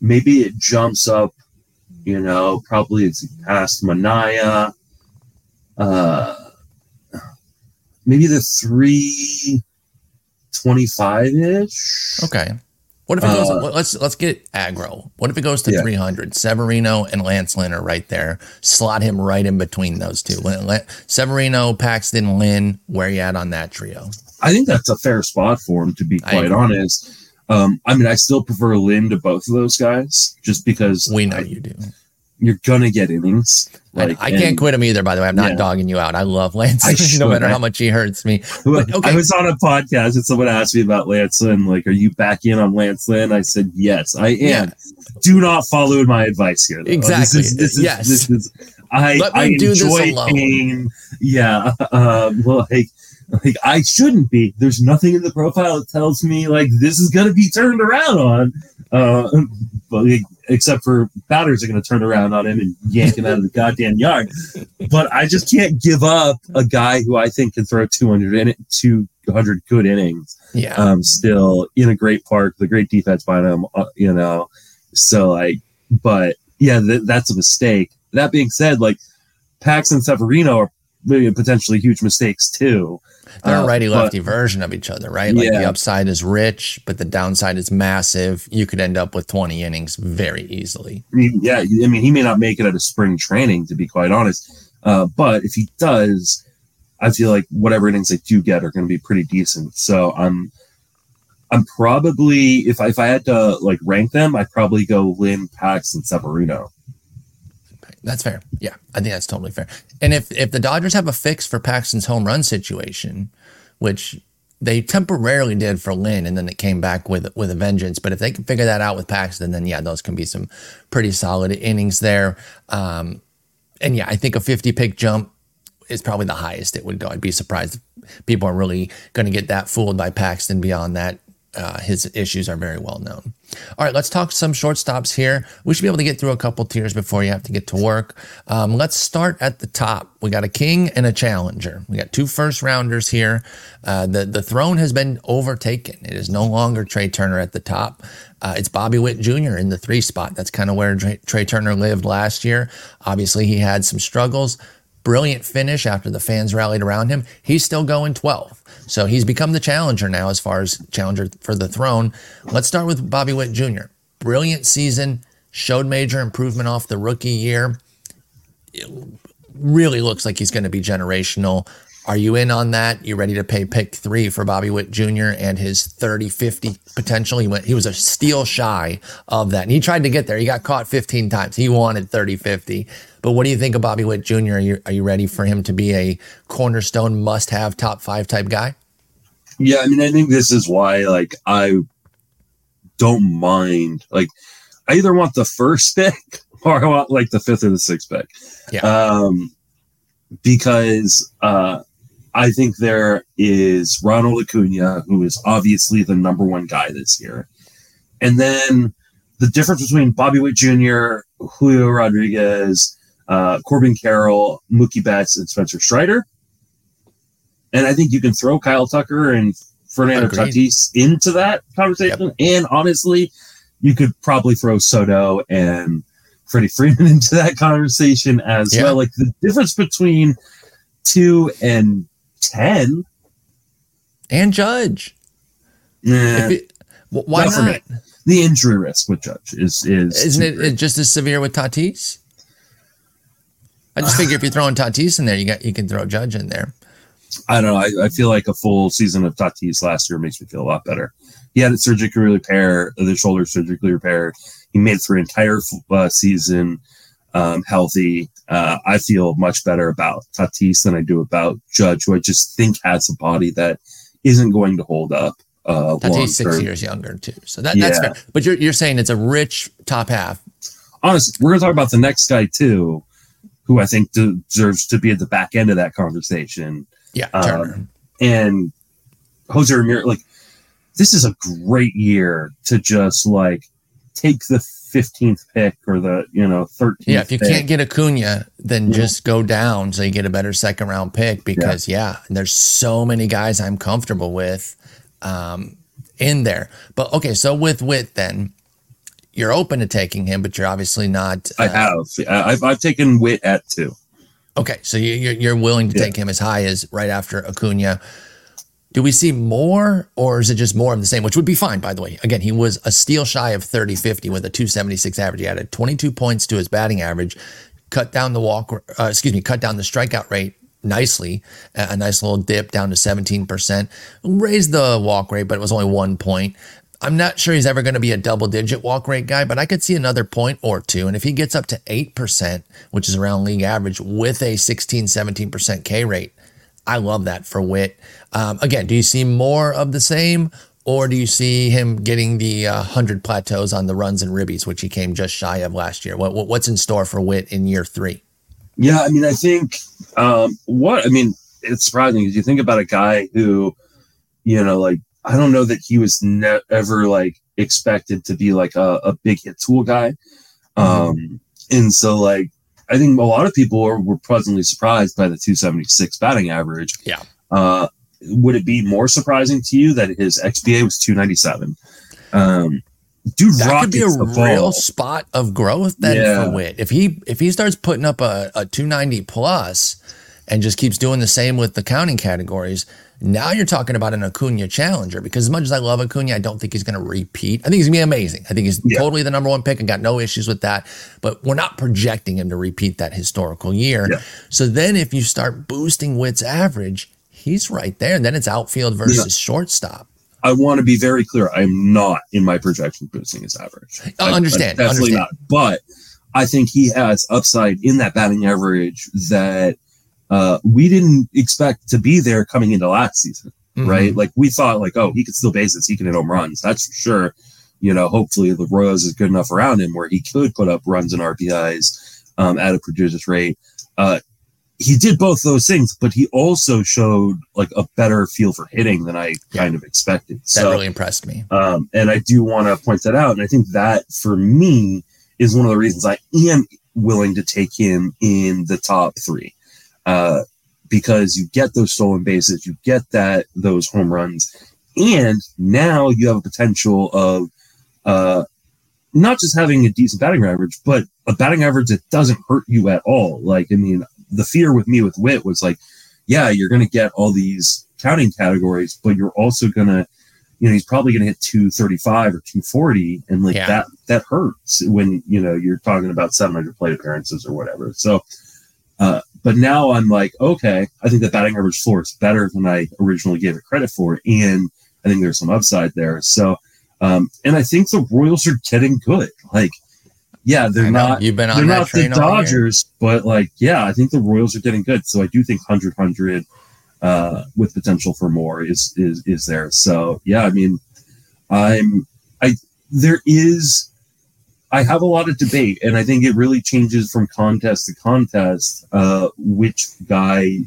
maybe it jumps up. You know, probably it's past Manaea. Uh, maybe the three twenty-five ish. Okay. What if it goes? Uh, let's let's get aggro. What if it goes to Yeah. 300? Severino and Lance Lynn are right there. Slot him right in between those two. Severino, Paxton, Lynn. Where you at on that trio? I think that's a fair spot for him. To be quite honest, um, I mean, I still prefer Lynn to both of those guys, just because We know I- you do. You're gonna get innings. Like, I, I can't quit him either. By the way, I'm not yeah. dogging you out. I love Lance, I no matter how much he hurts me. But, okay. I was on a podcast and someone asked me about Lance Lynn. Like, are you back in on Lance Lynn? I said yes, I am. Yeah. Do not follow my advice here. Though. Exactly. This is, this is, yes. This is, I, Let me I do enjoy this alone. pain. Yeah. Um, like, like I shouldn't be. There's nothing in the profile that tells me like this is gonna be turned around on. Uh, but like, except for batters are going to turn around on him and yank him out of the goddamn yard. But I just can't give up a guy who I think can throw 200 in it, 200 good innings. Yeah. Um, still in a great park, the great defense by him, uh, you know. So like, but yeah, th- that's a mistake. That being said, like Pax and Severino are potentially huge mistakes too. They're a righty lefty uh, version of each other, right? Like yeah. the upside is rich, but the downside is massive. You could end up with 20 innings very easily. Yeah, I mean, he may not make it at a spring training, to be quite honest. Uh, but if he does, I feel like whatever innings they do get are going to be pretty decent. So I'm, I'm probably if I if I had to like rank them, I'd probably go Lynn, Pax, and Severino. That's fair. Yeah, I think that's totally fair. And if if the Dodgers have a fix for Paxton's home run situation, which they temporarily did for Lynn, and then it came back with with a vengeance. But if they can figure that out with Paxton, then yeah, those can be some pretty solid innings there. Um, and yeah, I think a 50 pick jump is probably the highest it would go. I'd be surprised if people are really going to get that fooled by Paxton beyond that uh, his issues are very well known. All right, let's talk some shortstops here. We should be able to get through a couple tiers before you have to get to work. Um, let's start at the top. We got a king and a challenger. We got two first rounders here. Uh, the the throne has been overtaken. It is no longer Trea Turner at the top. Uh, it's Bobby Witt Jr. in the three spot. That's kind of where Trey, Trea Turner lived last year. Obviously, he had some struggles. Brilliant finish after the fans rallied around him. He's still going 12. So he's become the challenger now as far as challenger for the throne. Let's start with Bobby Witt Jr. Brilliant season, showed major improvement off the rookie year. It really looks like he's going to be generational. Are you in on that? You ready to pay pick three for Bobby Witt Jr. and his 30 50 potential? He went, he was a steal shy of that. And he tried to get there. He got caught 15 times. He wanted 30 50. But what do you think of Bobby Witt Jr.? Are you, are you ready for him to be a cornerstone, must have top five type guy? Yeah, I mean, I think this is why, like, I don't mind. Like, I either want the first pick or I want like the fifth or the sixth pick. Yeah. Um, because uh, I think there is Ronald Acuna, who is obviously the number one guy this year, and then the difference between Bobby Witt Jr., Julio Rodriguez, uh, Corbin Carroll, Mookie Betts, and Spencer Strider. And I think you can throw Kyle Tucker and Fernando Agreed. Tatis into that conversation. Yep. And honestly, you could probably throw Soto and Freddie Freeman into that conversation as yeah. well. Like the difference between two and ten, and Judge. It, why not? not? The injury risk with Judge is is isn't it just as severe with Tatis? I just figure if you're throwing Tatis in there, you got you can throw Judge in there. I don't know. I, I feel like a full season of Tatis last year makes me feel a lot better. He had it surgically repaired, the shoulder surgically repaired. He made it through an entire uh, season um, healthy. Uh, I feel much better about Tatis than I do about Judge, who I just think has a body that isn't going to hold up. Uh, Tatis six years younger too, so that, that's yeah. fair. But you're you're saying it's a rich top half. Honestly, we're gonna talk about the next guy too, who I think deserves to be at the back end of that conversation. Yeah, um, and Jose Ramirez, like this is a great year to just like take the 15th pick or the you know 13th yeah if you pick. can't get acuna then yeah. just go down so you get a better second round pick because yeah, yeah there's so many guys i'm comfortable with um, in there but okay so with Witt then you're open to taking him but you're obviously not uh, i have I've, I've taken Witt at two okay so you're, you're willing to yeah. take him as high as right after acuna do we see more or is it just more of the same, which would be fine, by the way? Again, he was a steal shy of 30 50 with a 276 average. He added 22 points to his batting average, cut down the walk, uh, excuse me, cut down the strikeout rate nicely, a nice little dip down to 17%, raised the walk rate, but it was only one point. I'm not sure he's ever going to be a double digit walk rate guy, but I could see another point or two. And if he gets up to 8%, which is around league average, with a 16, 17% K rate, I love that for Witt. Um, again, do you see more of the same? Or do you see him getting the uh, 100 plateaus on the runs and ribbies, which he came just shy of last year? What, what What's in store for Witt in year three? Yeah, I mean, I think um, what I mean, it's surprising because you think about a guy who, you know, like I don't know that he was ne- ever like expected to be like a, a big hit tool guy, um, and so like I think a lot of people were, were pleasantly surprised by the 276 batting average. Yeah. Uh, would it be more surprising to you that his XBA was 297? Um, dude, that could be a real spot of growth then yeah. for Witt. If he if he starts putting up a, a 290 plus and just keeps doing the same with the counting categories, now you're talking about an Acuna challenger. Because as much as I love Acuna, I don't think he's going to repeat. I think he's going to be amazing. I think he's yeah. totally the number one pick and got no issues with that. But we're not projecting him to repeat that historical year. Yeah. So then if you start boosting Witt's average, he's right there. And then it's outfield versus yeah. shortstop. I want to be very clear. I am not in my projection boosting his average. Oh, I understand. I, definitely understand. not. But I think he has upside in that batting average that uh, we didn't expect to be there coming into last season, mm-hmm. right? Like we thought, like, oh, he could still base it, he can hit home runs. That's for sure. You know, hopefully the Royals is good enough around him where he could put up runs and RBIs um, at a prodigious rate. Uh, he did both those things, but he also showed like a better feel for hitting than I yeah. kind of expected. That so, really impressed me. Um, and I do want to point that out. And I think that for me is one of the reasons I am willing to take him in the top three. Uh, because you get those stolen bases, you get that those home runs, and now you have a potential of uh, not just having a decent batting average, but a batting average that doesn't hurt you at all. Like, I mean, the fear with me with Witt was like, yeah, you're going to get all these counting categories, but you're also going to, you know, he's probably going to hit 235 or 240. And like yeah. that, that hurts when, you know, you're talking about 700 plate appearances or whatever. So, uh, but now I'm like, okay, I think the batting average floor is better than I originally gave it credit for. And I think there's some upside there. So, um, and I think the Royals are getting good. Like, yeah, they're not. You've been on they're not the Dodgers, but like, yeah, I think the Royals are getting good. So I do think 100 100 uh, with potential for more is is is there. So yeah, I mean, I'm I there is I have a lot of debate, and I think it really changes from contest to contest. Uh, which guy,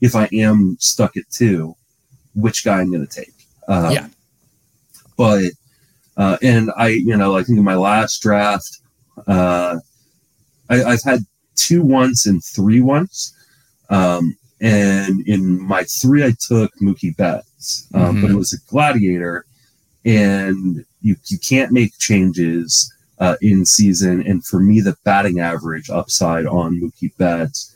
if I am stuck at two, which guy I'm going to take? Um, yeah, but uh, and I, you know, I think in my last draft, uh, I, have had two once and three once. Um, and in my three, I took Mookie Betts, um, mm-hmm. but it was a gladiator, and you you can't make changes uh, in season. And for me, the batting average upside on Mookie Betts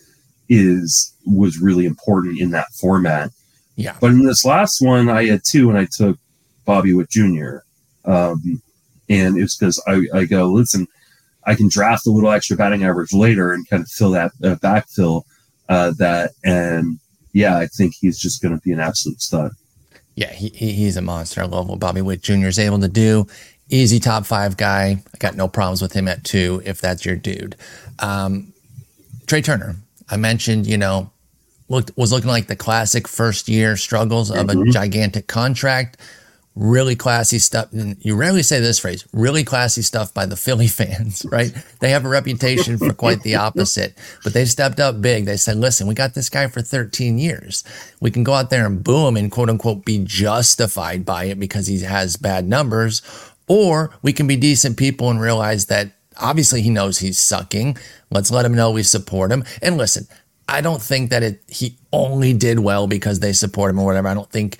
is was really important in that format. Yeah. But in this last one, I had two, and I took Bobby Witt Jr. Um, and it's because I, I go, listen, I can draft a little extra batting average later and kind of fill that uh, backfill uh, that. And yeah, I think he's just going to be an absolute stud. Yeah, he, he's a monster. I love what Bobby Witt Jr. is able to do. Easy top five guy. I got no problems with him at two if that's your dude. Um, Trea Turner, I mentioned, you know, looked was looking like the classic first year struggles of mm-hmm. a gigantic contract really classy stuff. And you rarely say this phrase, really classy stuff by the Philly fans, right? They have a reputation for quite the opposite, but they stepped up big. They said, listen, we got this guy for 13 years. We can go out there and boo him and quote unquote be justified by it because he has bad numbers. Or we can be decent people and realize that obviously he knows he's sucking. Let's let him know we support him. And listen, I don't think that it he only did well because they support him or whatever. I don't think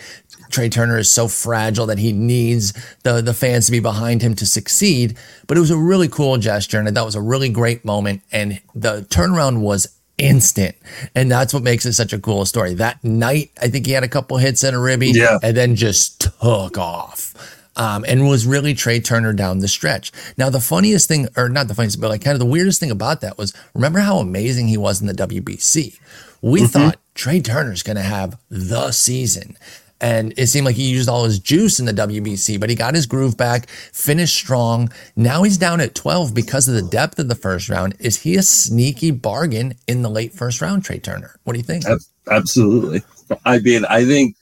Trea Turner is so fragile that he needs the, the fans to be behind him to succeed. But it was a really cool gesture, and I that was a really great moment. And the turnaround was instant. And that's what makes it such a cool story. That night, I think he had a couple hits and a ribby, yeah. and then just took off. Um, and was really Trea Turner down the stretch. Now, the funniest thing, or not the funniest, but like kind of the weirdest thing about that was remember how amazing he was in the WBC? We mm-hmm. thought Trea Turner's going to have the season. And it seemed like he used all his juice in the WBC, but he got his groove back, finished strong. Now he's down at 12 because of the depth of the first round. Is he a sneaky bargain in the late first round, Trea Turner? What do you think? Absolutely. I mean, I think,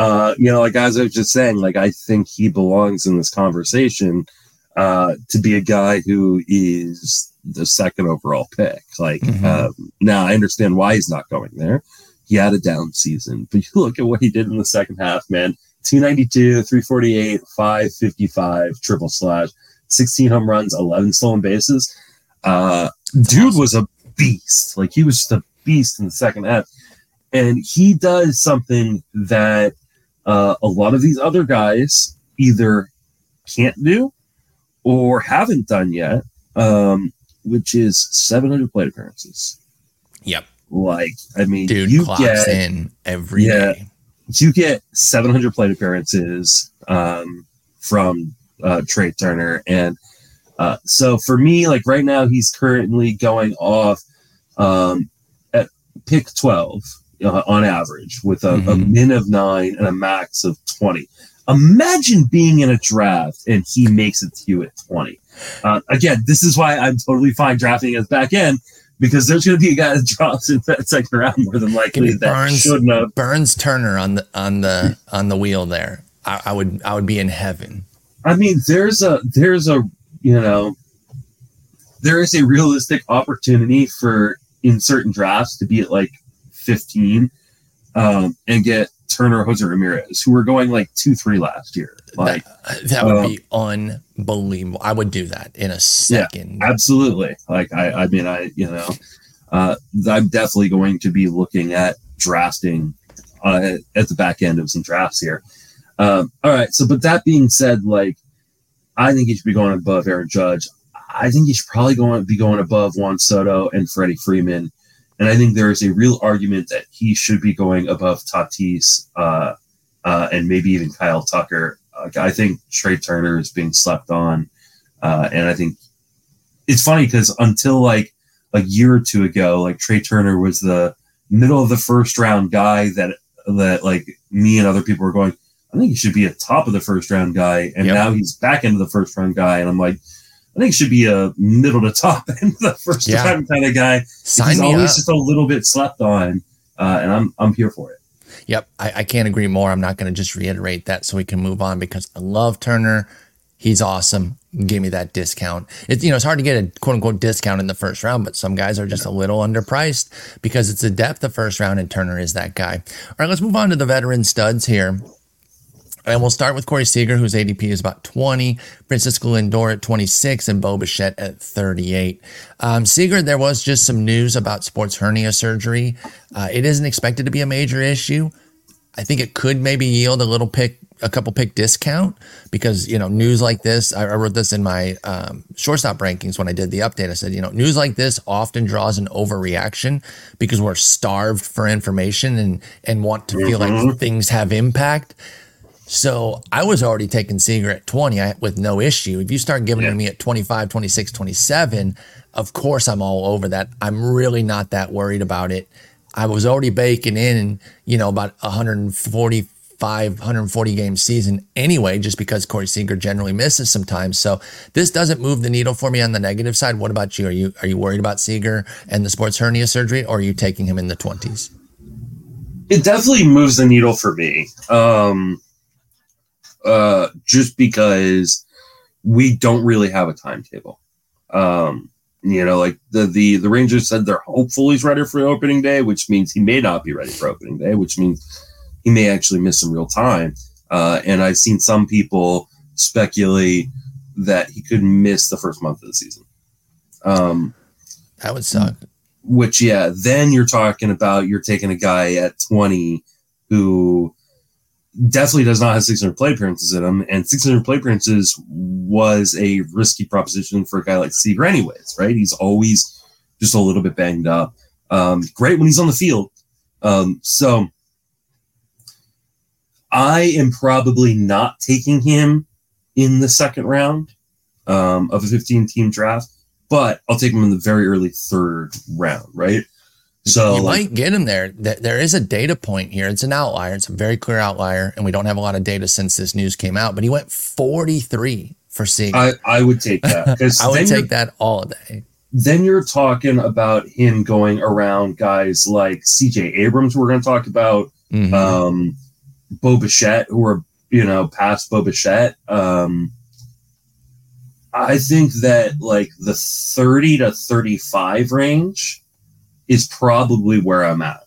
uh, you know, like as I was just saying, like I think he belongs in this conversation uh, to be a guy who is the second overall pick. Like, mm-hmm. uh, now I understand why he's not going there he had a down season, but you look at what he did in the second half, man. 292, 348, 555, triple slash, 16 home runs, 11 stolen bases. Uh, dude was a beast. Like he was just a beast in the second half. And he does something that uh, a lot of these other guys either can't do or haven't done yet, um, which is 700 plate appearances. Yep. Like, I mean, dude you clocks get, in every yeah, day. You get 700 plate appearances um, from uh, Trea Turner, and uh, so for me, like right now, he's currently going off um, at pick 12 uh, on average, with a, mm-hmm. a min of nine and a max of 20. Imagine being in a draft and he makes it to you at 20. Uh, again, this is why I'm totally fine drafting as back end because there's going to be a guy that drops in that second round more than likely that Burns, shouldn't have. Burns Turner on the on the on the wheel there. I, I, would I would be in heaven. I mean, there's a there's a you know there is a realistic opportunity for in certain drafts to be at like 15 um, and get Turner, Jose Ramirez, who were going like two three last year. Like that, that would um, be unbelievable. I would do that in a second. Yeah, absolutely. Like I, I mean, I you know, uh, I'm definitely going to be looking at drafting uh, at the back end of some drafts here. Um, all right. So, but that being said, like I think he should be going above Aaron Judge. I think he should probably going be going above Juan Soto and Freddie Freeman and I think there is a real argument that he should be going above Tatis uh, uh, and maybe even Kyle Tucker. Uh, I think Trea Turner is being slept on. Uh, and I think it's funny because until like a year or two ago, like Trea Turner was the middle of the first round guy that that like me and other people were going, I think he should be a top of the first round guy. And yep. now he's back into the first round guy. And I'm like, I think should be a middle to top and the first yeah. time kind of guy. Sign He's always up. just a little bit slept on, uh, and I'm I'm here for it. Yep, I, I can't agree more. I'm not going to just reiterate that so we can move on because I love Turner. He's awesome. Give me that discount. It's you know it's hard to get a quote unquote discount in the first round, but some guys are just a little underpriced because it's the depth of first round, and Turner is that guy. All right, let's move on to the veteran studs here. And we'll start with Corey Seager, whose ADP is about 20, Francisco Lindor at 26, and Bo Bichette at 38. Um, Seager, there was just some news about sports hernia surgery. Uh, it isn't expected to be a major issue. I think it could maybe yield a little pick, a couple pick discount because, you know, news like this, I, I wrote this in my um, shortstop rankings when I did the update. I said, you know, news like this often draws an overreaction because we're starved for information and, and want to feel mm-hmm. like things have impact. So I was already taking Seager at 20 with no issue. If you start giving yeah. me at 25, 26, 27, of course I'm all over that. I'm really not that worried about it. I was already baking in, you know, about 145, 140 game season anyway, just because Corey Seager generally misses sometimes. So this doesn't move the needle for me on the negative side. What about you? Are you are you worried about Seager and the sports hernia surgery, or are you taking him in the 20s? It definitely moves the needle for me. Um, uh, just because we don't really have a timetable. Um, you know, like the, the the Rangers said they're hopeful he's ready for opening day, which means he may not be ready for opening day, which means he may actually miss some real time. Uh, and I've seen some people speculate that he could miss the first month of the season. Um, that would suck. Which, yeah, then you're talking about you're taking a guy at 20 who definitely does not have 600 play appearances in him, and 600 play appearances was a risky proposition for a guy like Seager, anyways. Right? He's always just a little bit banged up. Um, great when he's on the field. Um, so I am probably not taking him in the second round um, of a 15 team draft, but I'll take him in the very early third round. Right? So you might get him there. There is a data point here. It's an outlier. It's a very clear outlier, and we don't have a lot of data since this news came out. But he went 43 for Seager. I, I would take that I would take that all day. then you're talking about him going around guys like CJ Abrams. We're going to talk about Mhm. um, Bo Bichette, who are you know past Bo Bichette. Um, I think that like the 30 to 35 range is probably where I'm at.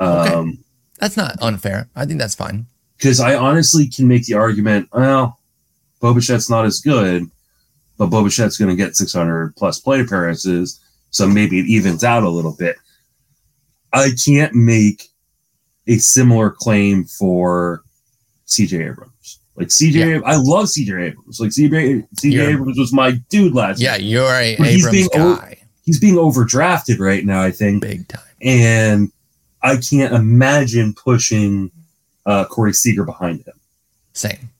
Okay. Um, that's not unfair. I think that's fine. because I honestly can make the argument, well, Bo Bichette's not as good, but Bo Bichette's going to get 600 plus plate appearances, so maybe it evens out a little bit. I can't make a similar claim for CJ Abrams. Like CJ, Yeah. I love CJ Abrams. Like CJ, CJ Abrams was my dude last Yeah, year. Yeah, you're a Abrams being o- guy, He's being overdrafted right now, I think big time. and I can't imagine pushing uh, Corey Seager behind him. Same.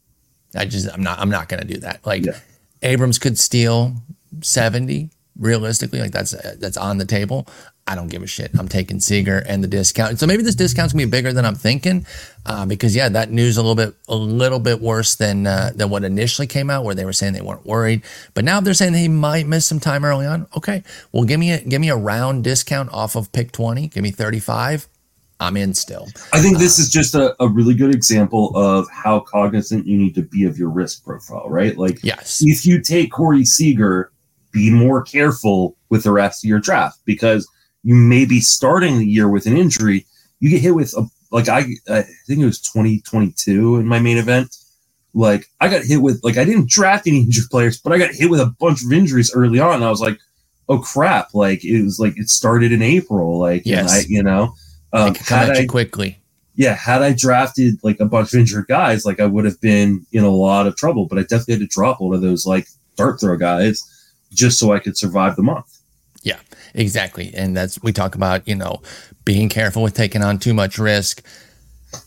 I just I'm not I'm not gonna do that. Like Yeah. Abrams could steal 70 realistically. Like that's that's on the table. I don't give a shit. I'm taking Seager and the discount. So maybe this discount's gonna be bigger than I'm thinking, uh, because yeah, that news a little bit a little bit worse than uh, than what initially came out, where they were saying they weren't worried. But now they're saying he might miss some time early on. Okay, well give me a give me a round discount off of pick 20. Give me 35. I'm in still. I think this is just a, a really good example of how cognizant you need to be of your risk profile, right? Like, Yes. if you take Corey Seager, be more careful with the rest of your draft because you may be starting the year with an injury. You get hit with a like I I think it was 2022 in my main event. Like I got hit with like I didn't draft any injured players, but I got hit with a bunch of injuries early on. And I was like, oh crap! Like it was like it started in April. Like and Yes. I you know um, It had I quickly. yeah, had I drafted like a bunch of injured guys, like I would have been in a lot of trouble. But I definitely had to drop one of those like dart throw guys just so I could survive the month. Yeah, exactly. And that's we talk about, you know, being careful with taking on too much risk.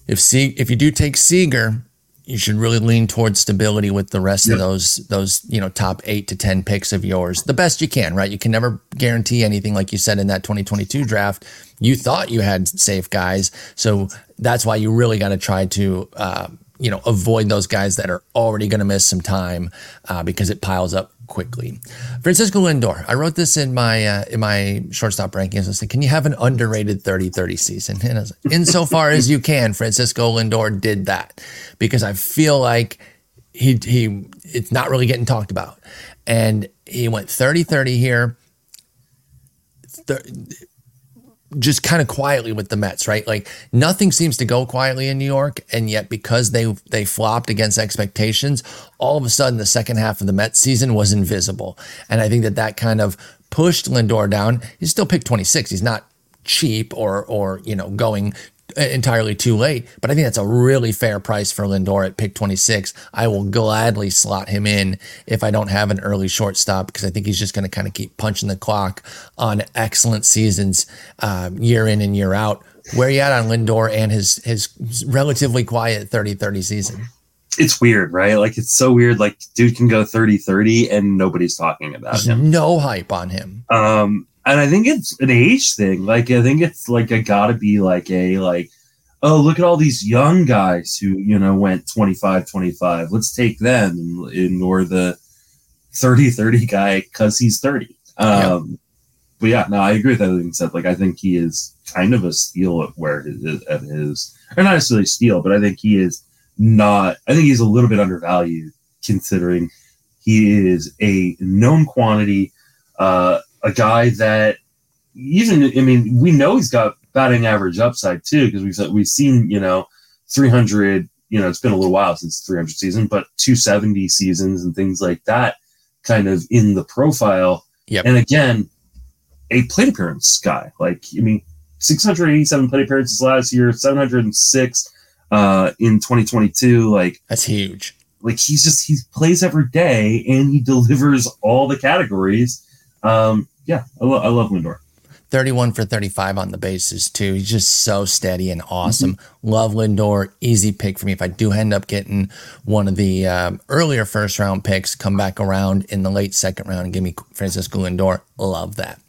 If Se- if you do take Seager, you should really lean towards stability with the rest of those those, you know, top 8 to 10 picks of yours. The best you can, right? You can never guarantee anything like you said in that 2022 draft. You thought you had safe guys. So that's why you really got to try to uh, you know, avoid those guys that are already going to miss some time uh, because it piles up quickly. Francisco Lindor, I wrote this in my uh, in my shortstop rankings. I said, "Can you have an underrated 30-30 season?" And I was like, insofar as you can, Francisco Lindor did that because I feel like he he it's not really getting talked about, and he went 30-30 here. Just kind of quietly with the Mets, right? Like nothing seems to go quietly in New York, and yet because they they flopped against expectations, all of a sudden the second half of the Mets season was invisible, and I think that that kind of pushed Lindor down. He's still picked 26. He's not cheap or or you know going entirely too late, but I think that's a really fair price for Lindor at pick 26. I will gladly slot him in if I don't have an early shortstop because I think he's just going to kind of keep punching the clock on excellent seasons uh, year in and year out. Where you at on Lindor and his his relatively quiet 30-30 season? It's weird, right? Like it's so weird. Like dude can go 30-30 and nobody's talking about There's him. no hype on him. Um, and I think it's an age thing. Like I think it's like a gotta be like a like, oh look at all these young guys who you know went 25 25 let's take them and, or the 30 30 guy because he's 30 um but yeah no i agree with everything said. Like i think he is kind of a steal at where his at his or not necessarily steal but i think he is not i think he's a little bit undervalued considering he is a known quantity uh a guy that even I mean, we know he's got batting average upside too because we've we've seen you know 300. You know, it's been a little while since 300 season, but 270 seasons and things like that, kind of in the profile. Yep. And again, a plate appearance guy. Like I mean, 687 plate appearances last year, 706 uh, in 2022. Like That's huge. like he's just he plays every day and he delivers all the categories. Um, yeah, I, lo- I love Lindor. 31 for 35 on the bases too. He's just so steady and awesome. Mm-hmm. Love Lindor, easy pick for me. If I do end up getting one of the um, earlier first round picks, come back around in the late second round and give me Francisco Lindor, love that.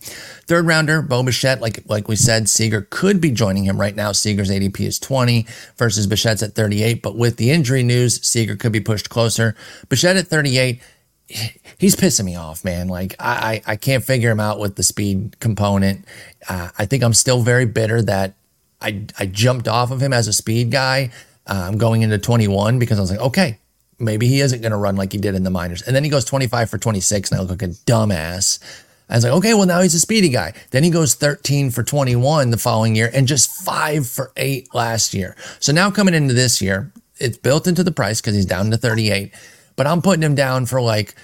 Third rounder, Bo Bichette, like like we said, Seager could be joining him right now. Seager's ADP is 20 versus Bichette's at 38, but with the injury news, Seager could be pushed closer. Bichette at 38 he's pissing me off, man. Like I, I can't figure him out with the speed component. Uh, I think I'm still very bitter that I, I jumped off of him as a speed guy. I'm um, going into 21 because I was like, okay, maybe he isn't going to run like he did in the minors. And then he goes 25 for 26, and I look like a dumbass. I was like, okay, well, now he's a speedy guy. Then he goes 13 for 21 the following year and just five for eight last year. So now coming into this year, it's built into the price because he's down to 38 but I'm putting him down for like,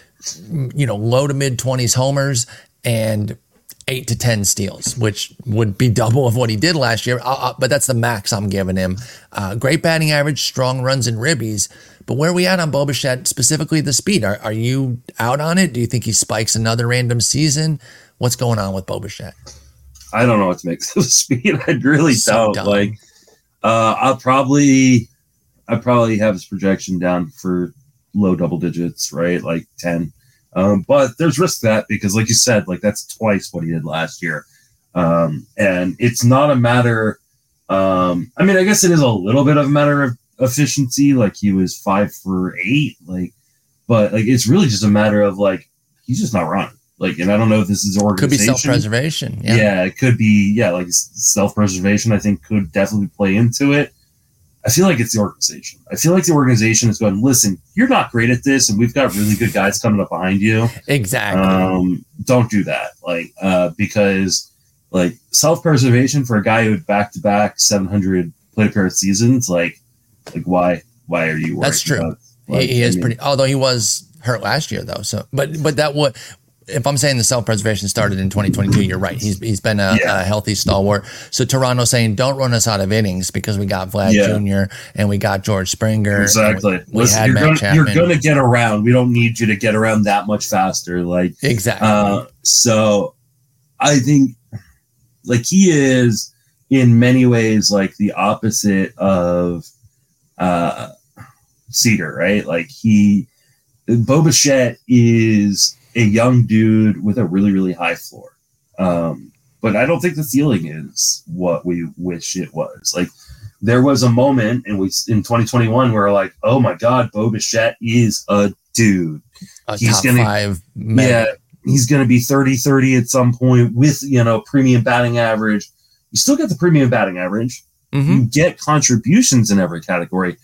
you know, low to mid 20s homers and eight to 10 steals, which would be double of what he did last year. Uh, uh, but that's the max I'm giving him. Uh, great batting average, strong runs and ribbies. But where are we at on Bo Bichette, specifically the speed? Are, are you out on it? Do you think he spikes another random season? What's going on with Bo Bichette? I don't know what to make of the speed. I really so don't. Dumb. Like, uh, I'll probably, I probably have his projection down for low double digits, right? Like 10. Um, but there's risk that because, like you said, like that's twice what he did last year. Um, and it's not a matter. Um, I mean, I guess it is a little bit of a matter of efficiency. Like he was five for eight, like, but like it's really just a matter of like he's just not running. Like, and I don't know if this is organization. Could be self preservation. Yeah. yeah, it could be. Yeah, like self preservation. I think could definitely play into it. I feel like it's the organization. I feel like the organization is going, listen, you're not great at this, and we've got really good guys coming up behind you. Exactly. Um, don't do that. Like, uh, because like self preservation for a guy who had back to back 700 plate appearance seasons, like, like why, why are you? That's true. Like, he, he is I mean, pretty. Although he was hurt last year, though. So, but but that what if I'm saying the self preservation started in 2022, you're right. He's he's been a, yeah. a, healthy stalwart. So Toronto saying don't run us out of innings because we got Vlad yeah. Jr. and we got George Springer. Exactly. We, we Listen, you're, gonna, you're, gonna, get around. We don't need you to get around that much faster. Like exactly. Uh, so I think like he is in many ways like the opposite of uh Seager, right? Like he Bo Bichette is a young dude with a really really high floor. Um, but I don't think the ceiling is what we wish it was. Like there was a moment in we in 2021 where like, oh my god, Bo Bichette is a dude. A he's gonna five yeah, he's gonna be 30-30 at some point with you know premium batting average. You still get the premium batting average. Mm-hmm. You get contributions in every category,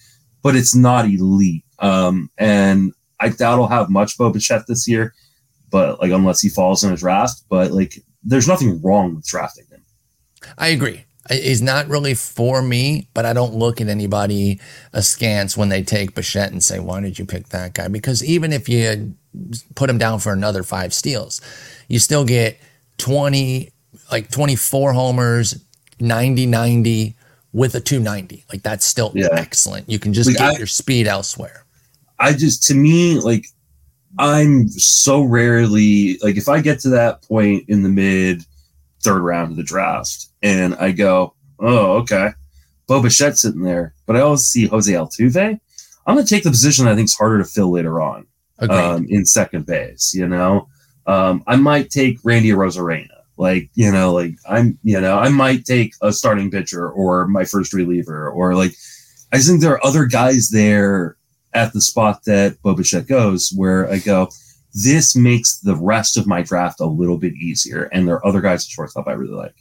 but it's not elite. Um, and I doubt he'll have much Bo Bichette this year but like unless he falls in a draft. But like, there's nothing wrong with drafting him. I agree. He's not really for me, but I don't look at anybody askance when they take Bichette and say, "Why did you pick that guy?" Because even if you put him down for another five steals, you still get twenty, like twenty four homers, 90 90 with a 290. Like that's still yeah. excellent. You can just like, get I, your speed elsewhere. I just, to me, like I'm so rarely like if I get to that point in the mid third round of the draft and I go, oh, okay, Bo Bichette's sitting there, but I always see Jose Altuve. I'm going to take the position I think is harder to fill later on um, in second base. You know, um, I might take Randy Arozarena. Like, you know, like I'm, you know, I might take a starting pitcher or my first reliever or like, I think there are other guys there at the spot that Bo Bichette goes, where I go, this makes the rest of my draft a little bit easier. And there are other guys at shortstop I really like.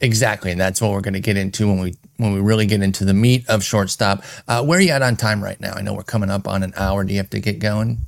Exactly, and that's what we're going to get into when we when we really get into the meat of shortstop. Uh, where are you at on time right now? I know we're coming up on an hour. Do you have to get going?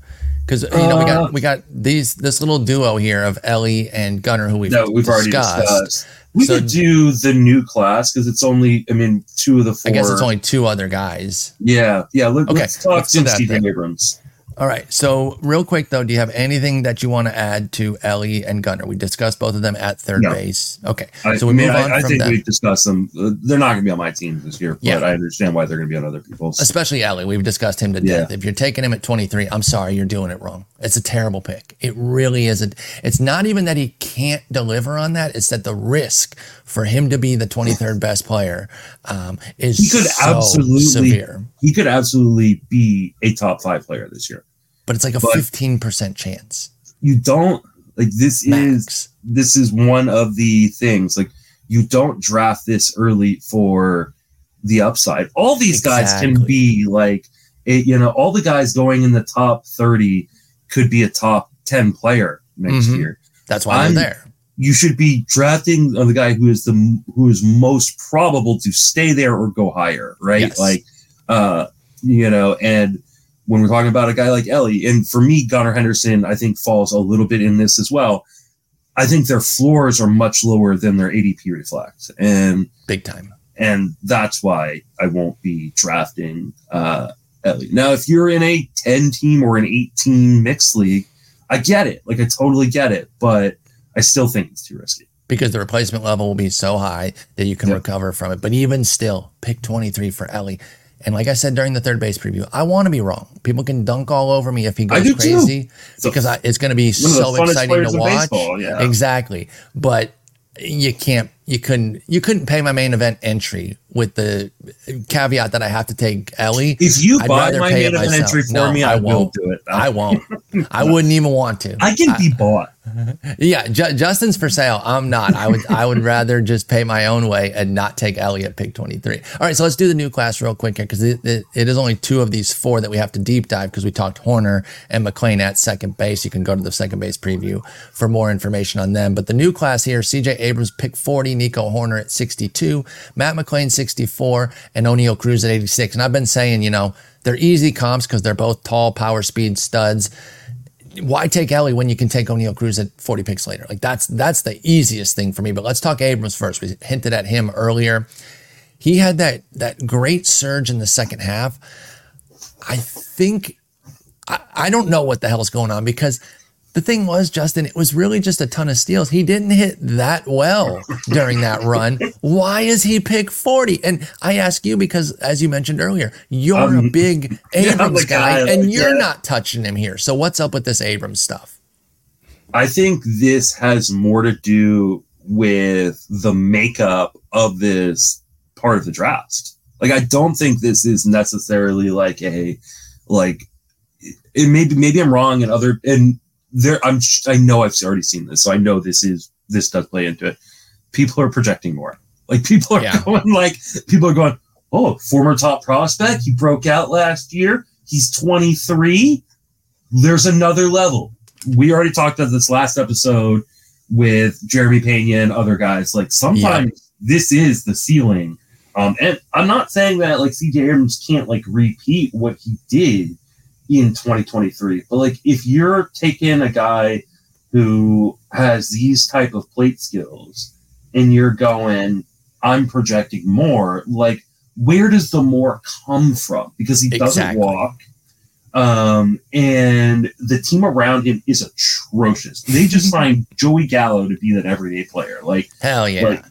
Because you know we got uh, we got these this little duo here of Elly and Gunnar who we've, no, we've discussed. already discussed. We so, could do the new class because it's only, I mean, two of the four. I guess it's only two other guys. Yeah, yeah. Let, us talk let's Stephen Abrams. All right. So, real quick though, do you have anything that you want to add to Elly and Gunnar? We discussed both of them at third No. base. Okay. I, so we I mean, move on I, I think them. we've discussed them. Uh, They're not going to be on my team this year, but Yeah. I understand why they're going to be on other people's. Especially Elly. We've discussed him to Yeah. death. If you're taking him at 23, I'm sorry, you're doing it wrong. It's a terrible pick. It really is. A, it's not even that he can't deliver on that. It's that the risk for him to be the 23rd best player um, is He could so absolutely- severe. He could absolutely be a top five player this year. But it's like a 15% chance. You don't like this is this is one of the things like you don't draft this early for the upside. All these guys can be like, it, you know, all the guys going in the top 30 could be a top 10 player next Mhm. year. That's why I'm- there. You should be drafting the guy who is the who is most probable to stay there or go higher, right? Yes. Like, uh, you know, and when we're talking about a guy like Elly, and for me, Gunnar Henderson, I think falls a little bit in this as well. I think their floors are much lower than their ADP reflect, and Big time. and that's why I won't be drafting uh, Elly. Now, if you're in a 10 team or an 18 mixed league, I get it. Like, I totally get it, but I still think it's too risky. because the replacement level will be so high that you can Yep. recover from it. But even still, pick 23 for Elly. And like I said during the third base preview, I want to be wrong. People can dunk all over me if he goes crazy So- because I, it's going to be One of the so exciting to watch. baseball, yeah. Exactly. But you can't, you couldn't, you couldn't pay my main event entry with the caveat that I have to take Elly. If you I'd buy my main event entry for No, me, I I, won't. do it. I won't. I wouldn't even want to. I can be bought. Yeah, Ju- Justin's for sale. I'm not. I would I would rather just pay my own way and not take Elly at pick 23. All right, so let's do the new class real quick here because it, it, it is only two of these four that we have to deep dive because we talked Hoerner and McLain at second base. You can go to the second base preview for more information on them. But the new class here: C.J. Abrams pick 40, Nico Hoerner at 62, Matt McLain 64, and Oneil Cruz at 86. And I've been saying, you know, they're easy comps because they're both tall, power speed studs why take Elly when you can take Oneil Cruz at 40 picks later? Like that's that's the easiest thing for me. But let's talk Abrams first. We hinted at him earlier. He had that that great surge in the second half. I think I, I don't know what the hell's going on because the thing was, Justin, it was really just a ton of steals. He didn't hit that well during that run. Why is he pick 40? And I ask you because, as you mentioned earlier, you're a Um, big yeah, Abrams the guy, guy, and you're yeah. not touching him here. So what's up with this Abrams stuff? I think this has more to do with the makeup of this part of the draft. Like, I don't think this is necessarily like a like. It maybe maybe I'm wrong, and other and there I'm I know I've already seen this, so I know this is this does play into it. People are projecting more. Like people are Yeah. going like people are going. Oh, former top prospect. He broke out last year. He's 23. There's another level we already talked about this last episode with Jeremy Pena and other guys. Like sometimes this is the ceiling. Um, and I'm not saying that like CJ Abrams can't like repeat what he did in 2023, but like if you're taking a guy who has these type of plate skills and you're going, I'm projecting more, like where does the more come from? Because he doesn't Exactly. walk. Um, and the team around him is atrocious. They just signed Joey Gallo to be that everyday player. Like, Hell yeah. like,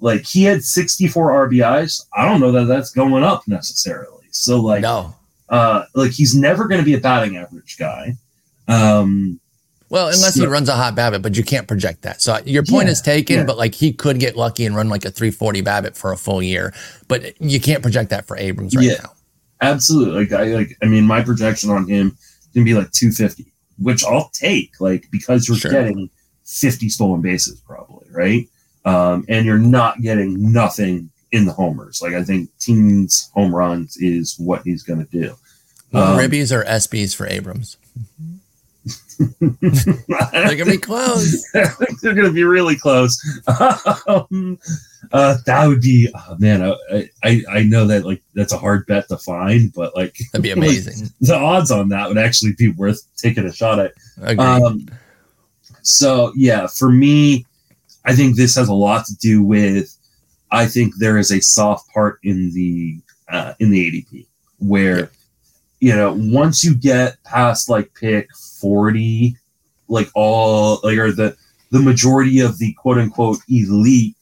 like he had 64 RBIs. I don't know that that's going up necessarily. So, like, no. Uh, like he's never going to be a batting average guy. Um, Well, unless he runs a hot BABIP, but you can't project that. So your point Yeah, is taken, yeah. but like he could get lucky and run like a 340 BABIP for a full year, but you can't project that for Abrams right Yeah. now. absolutely. Like, I like, I mean, my projection on him can be like 250, which I'll take, like, because you're Sure. getting 50 stolen bases, probably, right? Um, and you're not getting nothing in the homers. Like, I think teams home runs is what he's going to do. Um, Ribbies or SBs for Abrams? They're gonna be close. They're going to be really close. um, uh, that would be, oh, man. I, I I know that like that's a hard bet to find, but like That'd be amazing. the odds on that would actually be worth taking a shot at. Agreed. Um, so yeah, for me, I think this has a lot to do with. I think there is a soft part in the uh, in the ADP where you know, once you get past like pick 40, like all like or the the majority of the quote unquote elite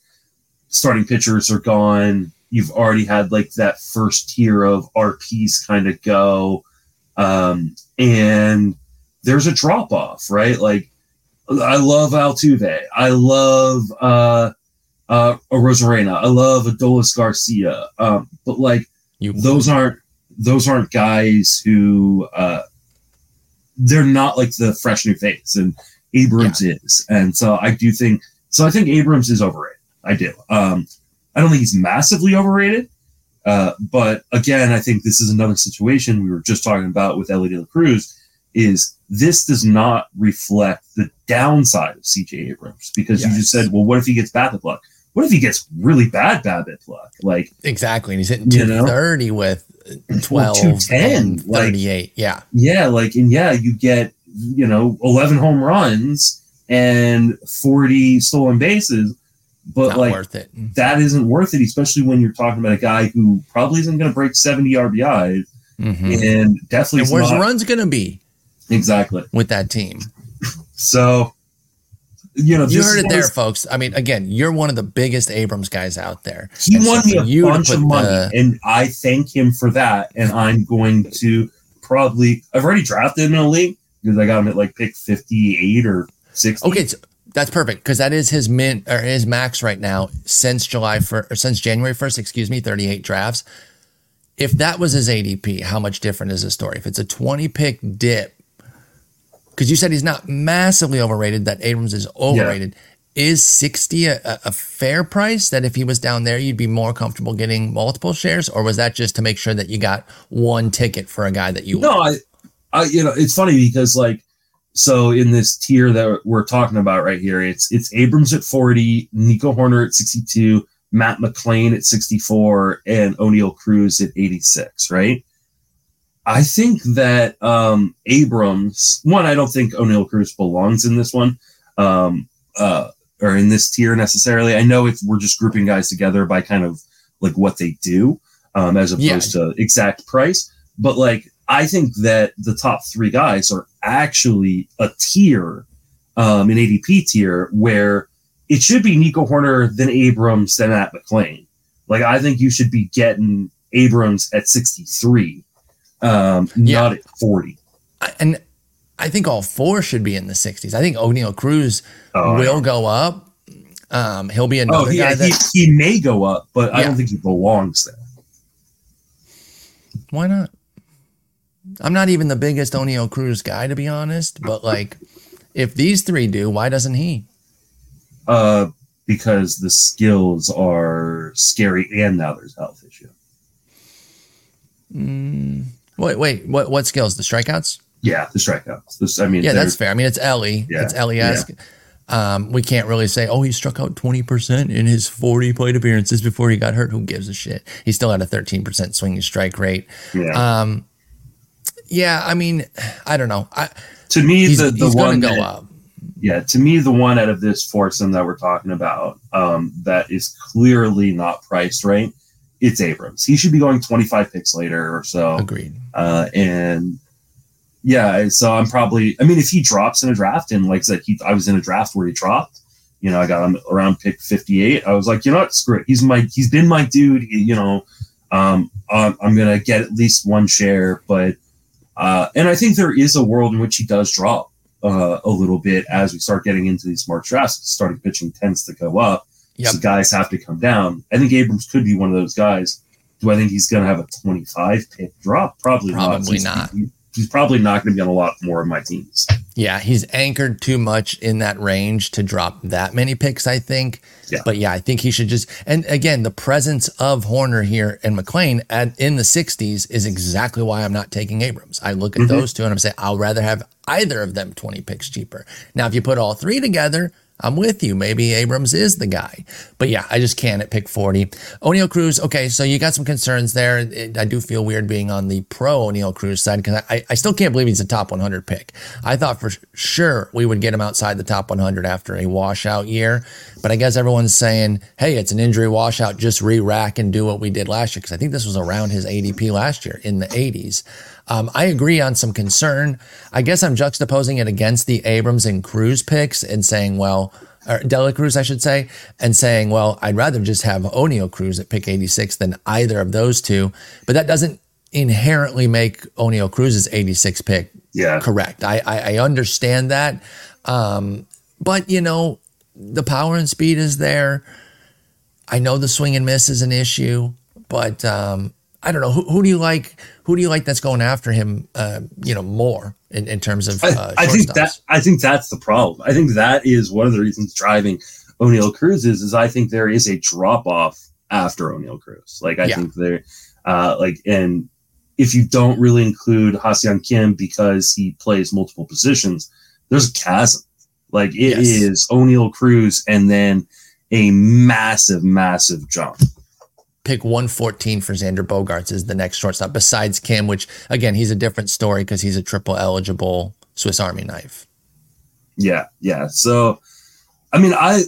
starting pitchers are gone. You've already had like that first tier of RPs kind of go. Um, and there's a drop off, right? Like I love Altuve. I love uh uh Arozarena. I love Adolis Garcia. Um, but like You those aren't those aren't guys who uh they're not like the fresh new face and Abrams is. And so I do think so I think Abrams is overrated. I do. Um I don't think he's massively overrated. Uh, but again, I think this is another situation we were just talking about with Elly De La Cruz. Is this does not reflect the downside of CJ Abrams because you just said, well, what if he gets bad luck? What if he gets really bad BABIP luck? Like, exactly, and he's hitting You know? 230 with 12 210, and like- 38. yeah, yeah, like, and yeah, you get, you know, 11 home runs and 40 stolen bases, but not like, worth it. that isn't worth it, especially when you're talking about a guy who probably isn't going to break 70 RBI Mhm. and definitely And where's not- runs going to be exactly. with that team? So, you know, You heard it there, folks. I mean, again, you're one of the biggest Abrams guys out there. He And so won me a you bunch of money, the- and I thank him for that. And I'm going to probably, I've already drafted him in a league because I got him at like pick 58 or 60. Okay, so that's perfect because that is his min or his max right now since July first or since January first. Excuse me, thirty eight drafts. If that was his ADP, how much different is the story? If it's a twenty pick dip, because you said he's not massively overrated, that Abrams is overrated. Is sixty a, a fair price? That if he was down there, you'd be more comfortable getting multiple shares, or was that just to make sure that you got one ticket for a guy that you No, I, I, you know, it's funny because like, so in this tier that we're talking about right here, it's it's Abrams at 40, Nico Hoerner at 62, Matt McLain at 64, and Oneil Cruz at 86, right? I think that um Abrams, one, I don't think Oneil Cruz belongs in this one. Um uh or in this tier necessarily. I know if we're just grouping guys together by kind of like what they do, um, as opposed to exact price. But like I think that the top three guys are actually a tier, um, an ADP tier where it should be Nico Hoerner, then Abrams, then at McLain. Like I think you should be getting Abrams at 63, um, Yeah. not at 40. And I think all four should be in the sixties. I think Oneil Cruz Oh, will go up. Um, he'll be Oh, another he, guy that he, he may go up, but I don't think he belongs there. Why not? I'm not even the biggest Oneil Cruz guy, to be honest. But like, if these three do, why doesn't he? Uh, because the skills are scary, and now there's health issue. Mm, wait, wait, what? What skills? The strikeouts? Yeah, the strikeouts. This, I mean, Yeah, that's fair. I mean, it's Elly. Yeah, It's Elly esque. Um, we can't really say, oh, he struck out 20% in his 40 plate appearances before he got hurt. Who gives a shit? He still had a 13% swinging strike rate. yeah. Um, yeah, I mean, I don't know. I, to me, he's the the he's one go that- up. yeah, to me, the one out of this foursome that we're talking about um, that is clearly not priced right, it's Abrams. He should be going 25 picks later or so. Agreed. Uh, and yeah, so I'm probably, I mean, if he drops in a draft, and like I said, he, I was in a draft where he dropped, you know, I got him around pick 58. I was like, you know what, screw it. He's my, he's been my dude, you know, um, I'm, I'm going to get at least one share, but, uh, and I think there is a world in which he does drop uh, a little bit as we start getting into these smart drafts. Starting pitching tends to go up. Yep. So guys have to come down. I think Abrams could be one of those guys. Do I think he's going to have a 25 pick drop? Probably, Probably not. not. He's, he's probably not going to be on a lot more of my teams. Yeah, he's anchored too much in that range to drop that many picks, I think. Yeah. But yeah, I think he should just and again, the presence of Hoerner here and McLain at in the 60s is exactly why I'm not taking Abrams. I look at Mhm. those two and I'm saying I'll rather have either of them 20 picks cheaper. Now, if you put all three together, I'm with you. Maybe Abrams is the guy. But yeah, I just can't at pick 40. Oneil Cruz, okay, so you got some concerns there. It- I do feel weird being on the pro Oneil Cruz side because I, I still can't believe he's a top 100 pick. I thought for sure we would get him outside the top 100 after a washout year. But I guess everyone's saying, hey, it's an injury washout. Just re rack and do what we did last year. Because I think this was around his ADP last year in the 80s. Um, I agree on some concern. I guess I'm juxtaposing it against the Abrams and Cruz picks and saying, well, or De La Cruz, I should say, and saying, well, I'd rather just have Oneil Cruz at pick 86 than either of those two. But that doesn't inherently make Oneil Cruz's 86 pick Yeah. correct. I, I, I understand that. Um, but, you know, the power and speed is there. I know the swing and miss is an issue, but um, I don't know. Who, who do you like? Who do you like that's going after him, uh, you know, more in, in terms of uh, I, I think that I think that's the problem. I think that is one of the reasons driving Oneil Cruz is, is I think there is a drop off after Oneil Cruz. Like I Yeah. think there, uh, like and if you don't really include Ha-Seong Kim because he plays multiple positions, there's a chasm. Like it is Yes. Oneil Cruz and then a massive, massive jump. Pick 114 for Xander Bogaerts is the next shortstop besides Kim, which again, he's a different story because he's a triple eligible Swiss Army knife. Yeah, yeah. So, I mean, I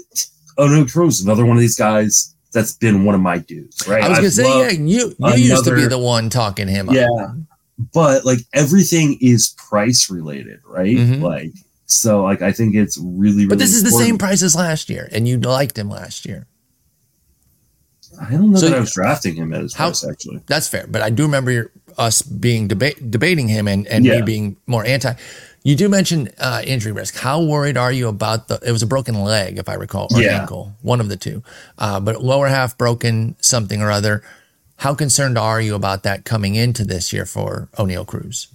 Oneil Cruz, another one of these guys that's been one of my dudes, right? I was gonna I've say, yeah, you you used to be the one talking him up. Yeah. but like everything is price related, right? Mhm. Like, so like I think it's really, really. But this is the same price as last year, and you liked him last year. I don't know So that I was drafting him at his How- price actually. That's fair, but I do remember your, us being debate debating him and and me being more anti. You do mention uh, injury risk. How worried are you about the? It was a broken leg, if I recall, or Yeah. ankle, one of the two. Uh, but lower half broken, something or other. How concerned are you about that coming into this year for Oneil Cruz?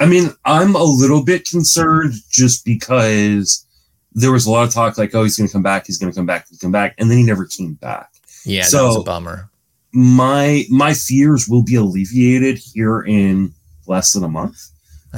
I mean, I'm a little bit concerned just because there was a lot of talk like, oh, he's going to come back, he's going to come back, he's come back, and then he never came back. Yeah, that So- was a bummer. My my fears will be alleviated here in less than a month.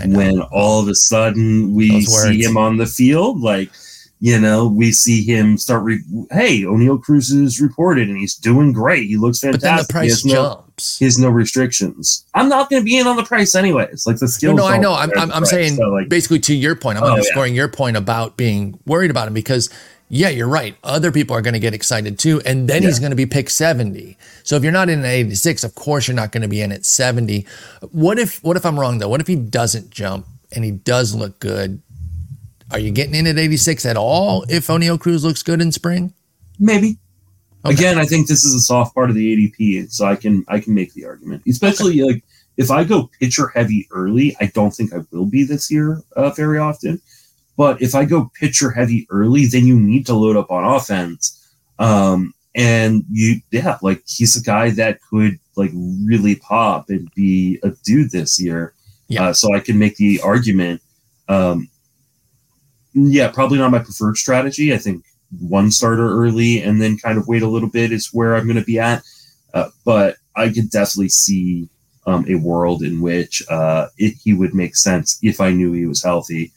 When all of a sudden we see him on the field like you know we see him start re- hey oneil cruz is reported and he's doing great he looks fantastic. but then the he, price has no, jumps. he has no restrictions i'm not going to be in on the price anyways like the No, skills no, I know. I'm, I'm, price. saying So, like basically to your point. I'm Oh, yeah. underscoring your point about being worried about him because, yeah, you're right. Other people are going to get excited too, and then he's going to be picked 70. So if you're not in at 86, of course you're not going to be in at 70. What if what if I'm wrong though? What if he doesn't jump and he does look good? Are you getting in at 86 at all if Oneil Cruz looks good in spring? maybe Okay. again i think this is a soft part of the adp so i can i can make the argument especially like if i go pitcher heavy early i don't think i will be this year uh, very often but if i go pitcher heavy early then you need to load up on offense um and you yeah like he's a guy that could like really pop and be a dude this year Yeah. uh, so i can make the argument um yeah probably not my preferred strategy i think one starter early and then kind of wait a little bit is where I'm going to be at. Uh, but I could definitely see um, a world in which uh, it, he would make sense if I knew he was healthy.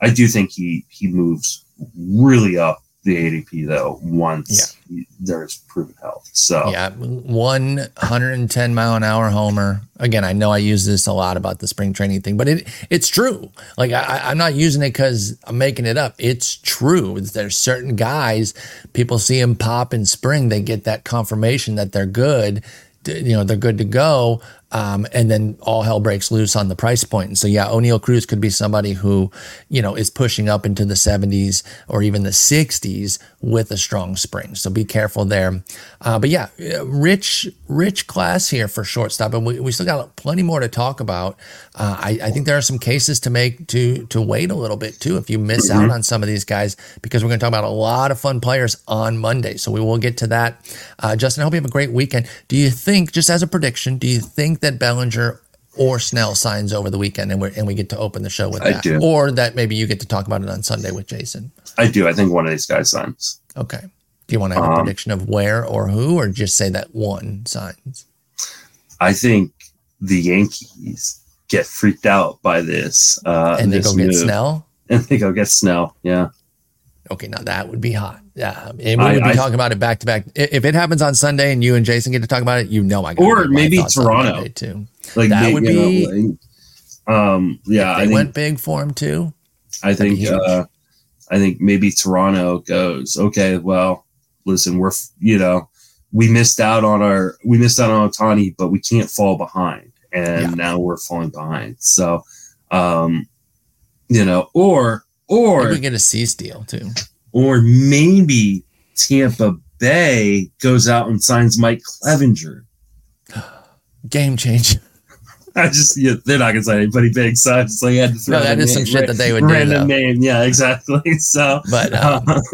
I do think he he moves really up the ADP though once he- there's proven health. So Yeah, one 110 mile an hour homer. Again, I know I use this a lot about the spring training thing, but it it's true. Like I, I'm not using it because I'm making it up. It's true. There's certain guys, people see them pop in spring, they get that confirmation that they're good. You know they're good to go, um, and then all hell breaks loose on the price point. And so, yeah, Oneil Cruz could be somebody who, you know, is pushing up into the 70s or even the 60s with a strong spring. So be careful there. Uh, but yeah, rich, rich class here for shortstop, and we, we still got plenty more to talk about. Uh, I, I think there are some cases to make to to wait a little bit too if you miss out on some of these guys because we're going to talk about a lot of fun players on Monday. So we will get to that. Uh, Justin, I hope you have a great weekend. Do you think, just as a prediction, do you think that Bellinger or Snell signs over the weekend and we and we get to open the show with that, or that maybe you get to talk about it on Sunday with Jason? I do. I think one of these guys signs. Okay. Do you want to have a Um, prediction of where or who, or just say that one signs? I think the Yankees get freaked out by this. Uh, and they this go get move. Snell. And they go get Snell. Yeah. Okay, now that would be hot. Yeah, and we I- would be I- talking about it back to back. If it happens on Sunday and you and Jason get to talk about it, you know I got Or maybe Toronto. too. Like That they- would you know, be- like, um yeah, I think went big for him too. I think uh, I think maybe Toronto goes, okay, well, listen, we're you know, we missed out on our we missed out on Ohtani, but we can't fall behind. and Yeah. now we're falling behind. So, um, you know, or or Maybe we get a Cease deal too. Or maybe Tampa Bay goes out and signs Mike Clevinger. Game change. I just yeah, they're not gonna sign anybody big, so I just like had to throw No, that is some name- shit that they would do, random name. Yeah, exactly. So, But um, uh,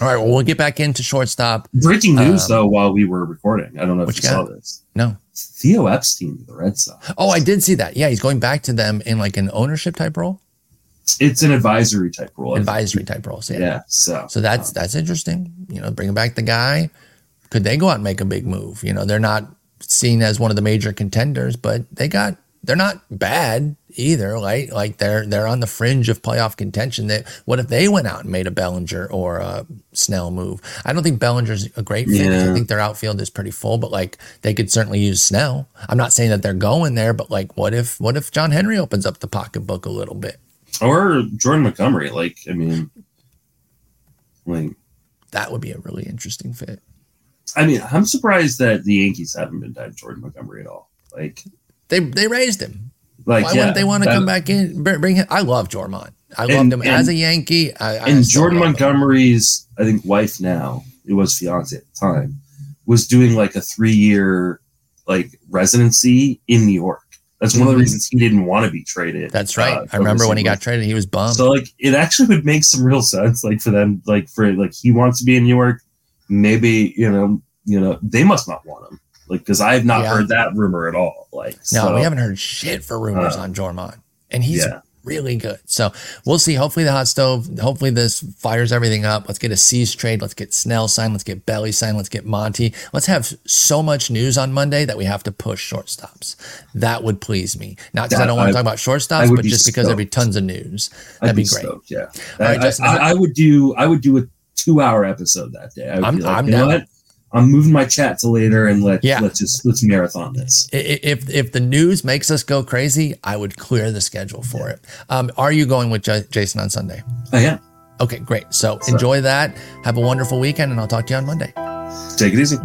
all right, well, we'll get back into shortstop. breaking news Um, though, while we were recording, I don't know if you you saw this. No. Theo Epstein, the Red Sox. Oh, I did see that. Yeah, he's going back to them in like an ownership type role, It's an advisory type role. Advisory type roles. Yeah. Yeah. So, So that's um, that's interesting. You know, bringing back the guy. Could they go out and make a big move? You know, they're not seen as one of the major contenders, but they got they're not bad either. Like like they're they're on the fringe of playoff contention. That what if they went out and made a Bellinger or a Snell move? I don't think Bellinger's a great fit. 'cause I think their outfield is pretty full, but like they could certainly use Snell. I'm not saying that they're going there, but like what if what if John Henry opens up the pocketbook a little bit? Or Jordan Montgomery. Like, I mean, like, That would be a really interesting fit. I mean, I'm surprised that the Yankees haven't been tied Jordan Montgomery at all. Like, They they raised him. like Why yeah, wouldn't they want to that- come back in? Bring, bring him. I love Jormont. I loved And- him and- as a Yankee. I, I And Jordan love him. Montgomery's, I think, wife now, it was fiance at the time, was doing like a three year like residency in New York. That's one of the reasons he didn't want to be traded. That's right. uh, I remember when he got traded, he was bummed. So like it actually would make some real sense, like for them, like for like he wants to be in New York. Maybe you know, you know, they must not want him, like because I have not Yeah. heard that rumor at all. Like, no, so, we haven't heard shit for rumors Uh, on Jormont, and he's Yeah, really good. So we'll see. Hopefully the hot stove. Hopefully this fires everything up. Let's get a Cease trade. Let's get Snell signed. Let's get Belly signed. Let's get Monty. Let's have so much news on Monday that we have to push shortstops. That would please me. Not because I don't want to talk about shortstops, but be just because there'd be tons of news. I'd That'd be be great. stoked. Yeah, right, I- Justin, I, I would do. I would do a two-hour episode that day. I be like, I'm you know down. what? I'm moving my chat to later, and let Yeah. let's just let's marathon this. If if the news makes us go crazy, I would clear the schedule for it. Um, are you going with J- Jason on Sunday? I am. Okay, great. So So- enjoy that. Have a wonderful weekend, and I'll talk to you on Monday. Take it easy.